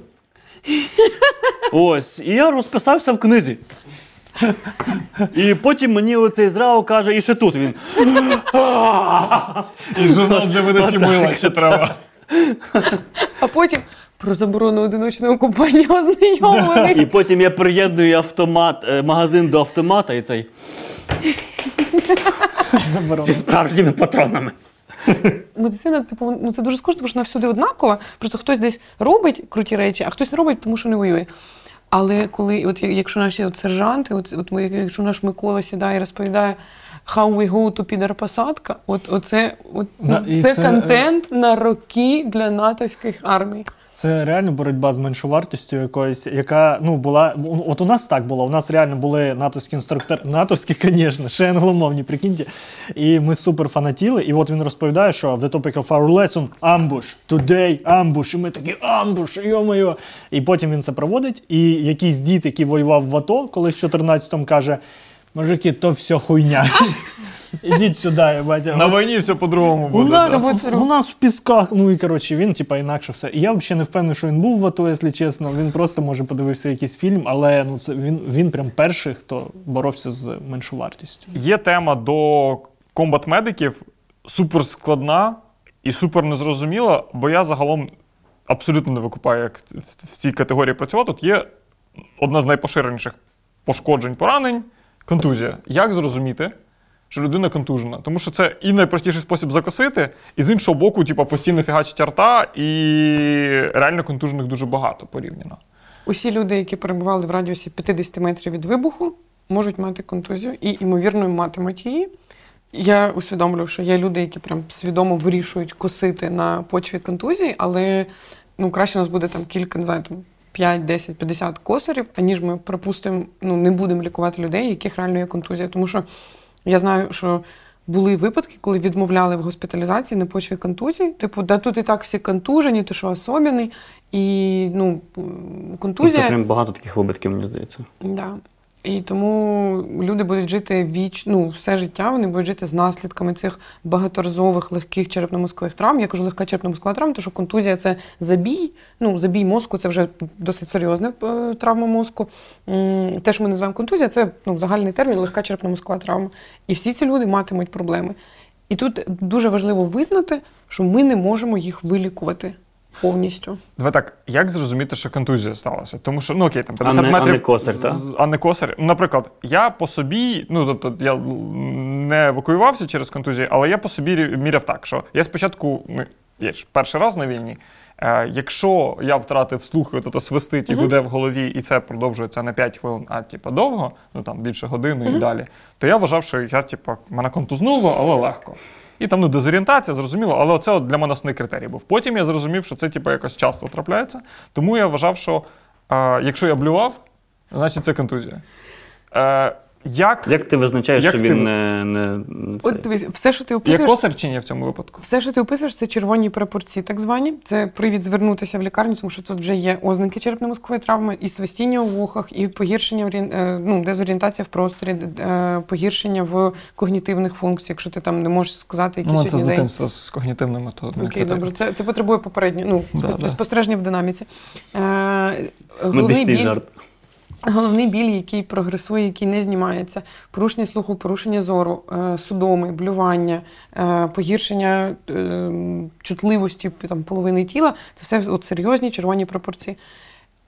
Ось, і я розписався в книзі. І потім мені оцей зрау каже, і ще тут він. І журнал для видачі мила ще треба. А потім про заборону одиночного купання ознайомлених. І потім я приєдную автомат, е, магазин до автомата і цей заборонено. зі справжніми патронами. Медицина, типу, ну це дуже скучно, тому що вона всюди однакова. Просто хтось десь робить круті речі, а хтось не робить, тому що не воює. Але коли, от я- якщо наші от сержанти, от, от ми, якщо наш Микола сідає і розповідає How we go to підар посадка, от оце, от, Да, і це, це, контент на роки для натовських армій. Це реально боротьба з меншовартістю якоюсь, яка ну була. От у нас так було. У нас реально були натовські інструктори, натовські, звісно, ще англомовні, прикиньте. І ми супер фанатіли. І от він розповідає, що в the topic of our lesson ambush, today ambush. І ми такі ambush, йо-моє. І потім він це проводить. І якийсь дід, який воював в АТО, колись в 14-му каже: мужики, то все хуйня. Ідіть сюди, я батя. На війні все по-другому У буде. нас, да. Роботи у нас в пісках, ну і коротше, він, типа, інакше все. І я взагалі не впевнений, що він був в АТО, якщо чесно. Він просто може подивився якийсь фільм, але ну це він, він прям перший, хто боровся з меншовартістю. Є тема до комбат-медиків супер складна і супер незрозуміла, бо я загалом абсолютно не викупаю, як в- в цій категорії працювати. Тут є одна з найпоширеніших пошкоджень, поранень контузія. Як зрозуміти, що людина контужена? Тому що це і найпростіший спосіб закосити, і з іншого боку, типу, постійно фігачить рта, і реально контужених дуже багато порівняно. Усі люди, які перебували в радіусі 50 метрів від вибуху, можуть мати контузію і, ймовірно, матимуть її. Я усвідомлюю, що є люди, які прям свідомо вирішують косити на почві контузії, але ну, краще у нас буде там кілька, не знаю, там 5, 10, 50 косарів, аніж ми пропустимо, ну не будемо лікувати людей, яких реально є контузія. Тому що я знаю, що були випадки, коли відмовляли в госпіталізації на почві контузії. Типу, да тут і так всі контужені, ти що особений, і ну контузія. Це прям багато таких випадків, мені здається. Да. І тому люди будуть жити віч, ну, все життя, вони будуть жити з наслідками цих багаторазових легких черепно-мозкових травм. Я кажу легка черепно-мозкова травма, тому що контузія це забій. Ну, забій мозку це вже досить серйозна е, травма мозку. Те, що ми називаємо контузія, це ну, загальний термін, легка черепно-мозкова травма. І всі ці люди матимуть проблеми. І тут дуже важливо визнати, що ми не можемо їх вилікувати повністю. Давай так, як зрозуміти, що контузія сталася? Тому що, ну окей, там А 50 не- а метрів. не косар, так? А не косар. Наприклад, я по собі, ну тобто я не евакуювався через контузію, але я по собі міряв так, що я спочатку, ну, я ж перший раз на війні. Е, якщо я втратив слух, і то свистить і Мгм. гуде в голові, і це продовжується не 5 хвилин, а типу довго, ну там більше години і далі, то я вважав, що я, типу, мене контузнуло, але легко. І там ну, дезорієнтація, зрозуміло, але це от для мене основний критерій був. Потім я зрозумів, що це типу, якось часто трапляється. Тому я вважав, що е, якщо я блював, значить це контузія. Е, як, Як ти визначаєш, Як що ти- він не, не, не? От дивись, все, що ти Є описуєш, косар чи ні в цьому випадку? Все, що ти описуєш, це червоні прапорці, так звані. Це привід звернутися в лікарню, тому що тут вже є ознаки черепно-мозкової травми, і свистіння у вухах, і погіршення е, ну, дезорієнтація в просторі, е, погіршення в когнітивних функціях, якщо ти там не можеш сказати, які Ну, це з сьогодні день. дитинства з когнітивними методами. Окей, добре, це, це потребує попередньо ну, Да, спос- да. спостереження в динаміці. Е, Медичний біль, жарт. Головний біль, який прогресує, який не знімається, порушення слуху, порушення зору, е, судоми, блювання, е, погіршення е, чутливості там, половини тіла це все от серйозні червоні пропорції.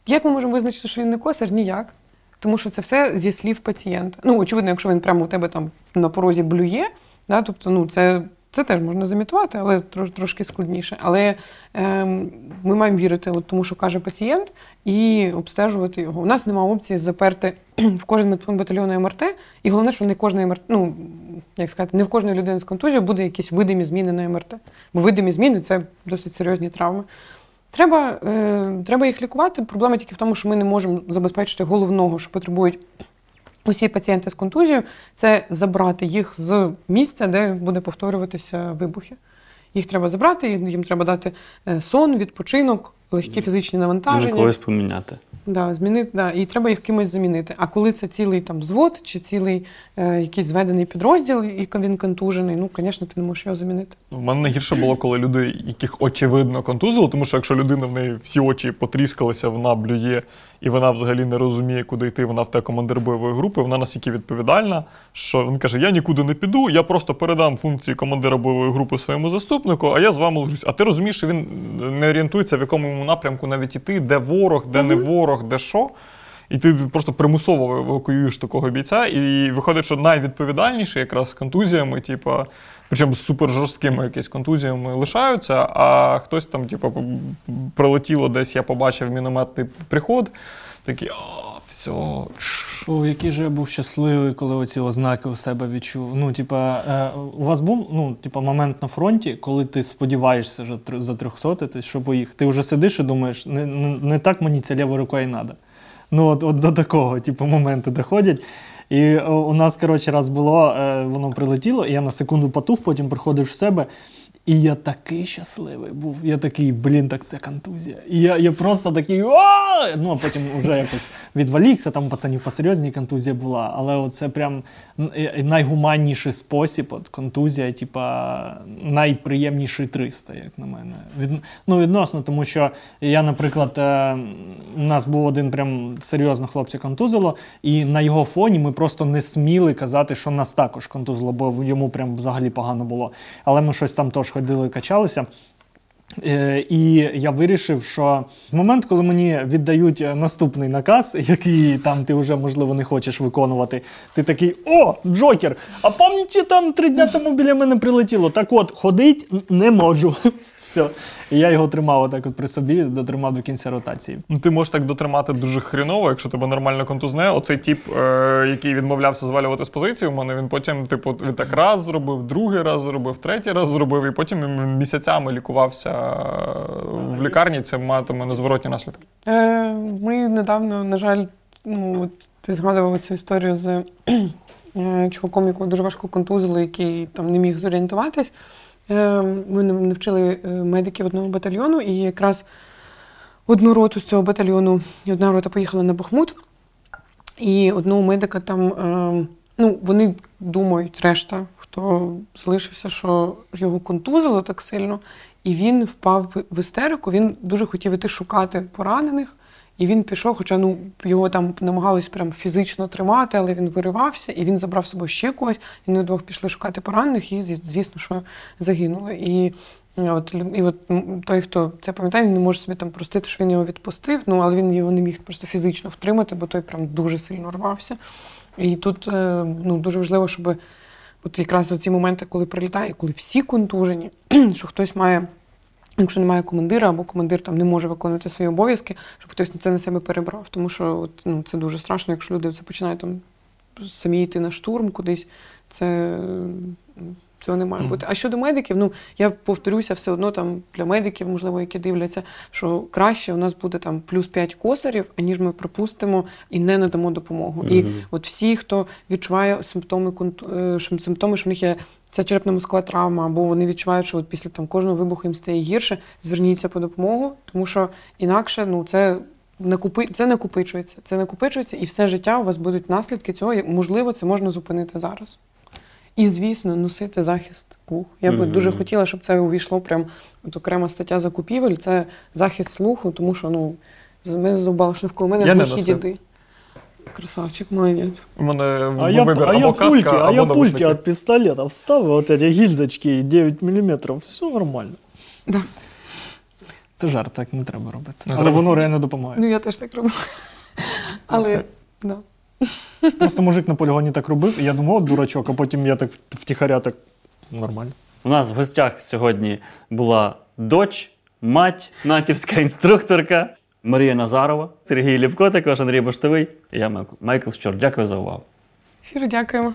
Як ми можемо визначити, що він не косар? Ніяк. Тому що це все зі слів пацієнта. Ну, очевидно, якщо він прямо у тебе там на порозі блює, да, тобто, ну, це, це теж можна замітувати, але трош, трошки складніше. Але ем, ми маємо вірити, от, тому що каже пацієнт, і обстежувати його. У нас немає опції заперти в кожен медпункт батальйону МРТ, і головне, що не кожної МРТ, ну як сказати, не в кожної людини з контузією буде якісь видимі зміни на МРТ. Бо видимі зміни це досить серйозні травми. Треба, е, треба їх лікувати. Проблема тільки в тому, що ми не можемо забезпечити головного, що потребують усі пацієнти з контузією, це забрати їх з місця, де буде повторюватися вибухи. Їх треба забрати, їм треба дати е, сон, відпочинок, легкі фізичні Ну, навантаження. когось поміняти. Да, змінити, да, і треба їх кимось замінити. А коли це цілий там взвод чи цілий е, якийсь зведений підрозділ, і він контужений, ну, звісно, ти не можеш його замінити. У мене найгірше було, коли люди, яких очевидно контузило, тому що якщо людина в неї всі очі потріскалися, вона блює, і вона взагалі не розуміє, куди йти, вона в те командир бойової групи, вона настільки відповідальна, що він каже: Я нікуди не піду, я просто передам функції командира бойової групи своєму заступнику, а я з вами лежусь. А ти розумієш, що він не орієнтується, в якому йому напрямку навіть іти, де ворог, де не ворог, де що. І ти просто примусово евакуюєш такого бійця, і виходить, що найвідповідальніші якраз з контузіями, типа, причому з супер жорсткими якісь контузіями лишаються, а хтось там, типу, прилетіло десь, я побачив мінометний приход, такий, а, все. О, який же я був щасливий, коли оці ознаки у себе відчув. Ну, типа, е, у вас був ну, типа, момент на фронті, коли ти сподіваєшся тр- за 300, що поїхав. Ти вже сидиш і думаєш, не, не, не так мені ця ліва рука і треба. Ну, от, от до такого, типу, моменту доходять. І у нас, коротше, раз було, е, воно прилетіло, і я на секунду потух, потім приходив в себе. І я такий щасливий був. Я такий, блін, так це контузія. І я, я просто такий. «А!» Ну, а потім вже якось відволікся, там пацанів посерйозній контузія була. Але це прям е, найгуманніший спосіб. От контузія, типа найприємніший 300, як на мене. Від, ну, відносно, тому що я, наприклад, е, у нас був один прям серйозно хлопця контузило, і на його фоні ми просто не сміли казати, що нас також контузило, бо йому прям взагалі погано було. Але ми щось там теж ходили, качалися. Е, І я вирішив, що в момент, коли мені віддають е, наступний наказ, який там ти вже можливо не хочеш виконувати, ти такий: О, Джокер! А пам'ятаєте, там три дня тому біля мене прилетіло. Так от, ходить не можу. Все. І я його тримав отак от при собі, дотримав до кінця ротації. Ну, ти можеш так дотримати дуже хріново, якщо тебе нормально контузне. Оцей тіп, е, який відмовлявся звалювати з позиції, у мене він потім, типу, він так раз зробив, другий раз зробив, третій раз зробив, і потім він місяцями лікувався е, в лікарні. Це матиме незворотні наслідки. Е, ми недавно, на жаль, ну, от ти згадував цю історію з е, чуваком, якого дуже важко контузили, який там не міг зорієнтуватись. Е, ми навчили е, медиків одного батальйону, і якраз одну роту з цього батальйону, і одна рота поїхала на Бахмут, і одного медика там, е, ну, вони думають, решта, хто залишився, що його контузило так сильно, і він впав в- в істерику. Він дуже хотів іти шукати поранених. І він пішов, хоча ну його там намагались прям фізично тримати, але він виривався, і він забрав з собою ще когось. І вони вдвох пішли шукати поранених, і звісно, що загинули. І е, от і от той, хто це пам'ятає, він не може собі там простити, що він його відпустив. Ну але він його не міг просто фізично втримати, бо той прям дуже сильно рвався. І тут е, ну дуже важливо, щоб от якраз ці моменти, коли прилітає, коли всі контужені, що хтось має. Якщо немає командира, або командир там не може виконувати свої обов'язки, щоб хтось це на себе перебрав. Тому що от, ну, це дуже страшно, якщо люди це починають там самі йти на штурм кудись. Це цього не має бути. А щодо медиків, ну я повторюся, все одно там для медиків, можливо, які дивляться, що краще у нас буде там плюс 5 косарів, аніж ми пропустимо і не надамо допомогу. І от всі, хто відчуває симптоми е, симптоми, що в них є ця черепно-мозкова травма, або вони відчувають, що от після там кожного вибуху їм стає гірше, зверніться по допомогу, тому що інакше ну це накупи... це накопичується. Це накопичується, і все життя у вас будуть наслідки цього. і, Можливо, це можна зупинити зараз. І, звісно, носити захист вух. Я би Мгм. дуже хотіла, щоб це увійшло прям от окрема стаття закупівель. Це захист слуху, тому що ну мене здобало, що навколо мене глухі діди. Красавчик, молодець. У мене А я, вибір а я або пульки, каска, а або я пульки от пистолета вставив, вот эти гільзочки 9 мм, все нормально. Да. Це жарт, так не треба робити. Не Але треба. воно реально допомагає. Ну я теж так роблю. Але да. Просто мужик на полігоні так робив, і я думав, от дурачок, а потім я так втіхаря так нормально. У нас в гостях сьогодні була доч, мать, натівська інструкторка Марія Назарова, Сергій Ліпко, також Андрій Баштовий і я Майкл- Щор. Дякую за увагу. Щиро дякуємо.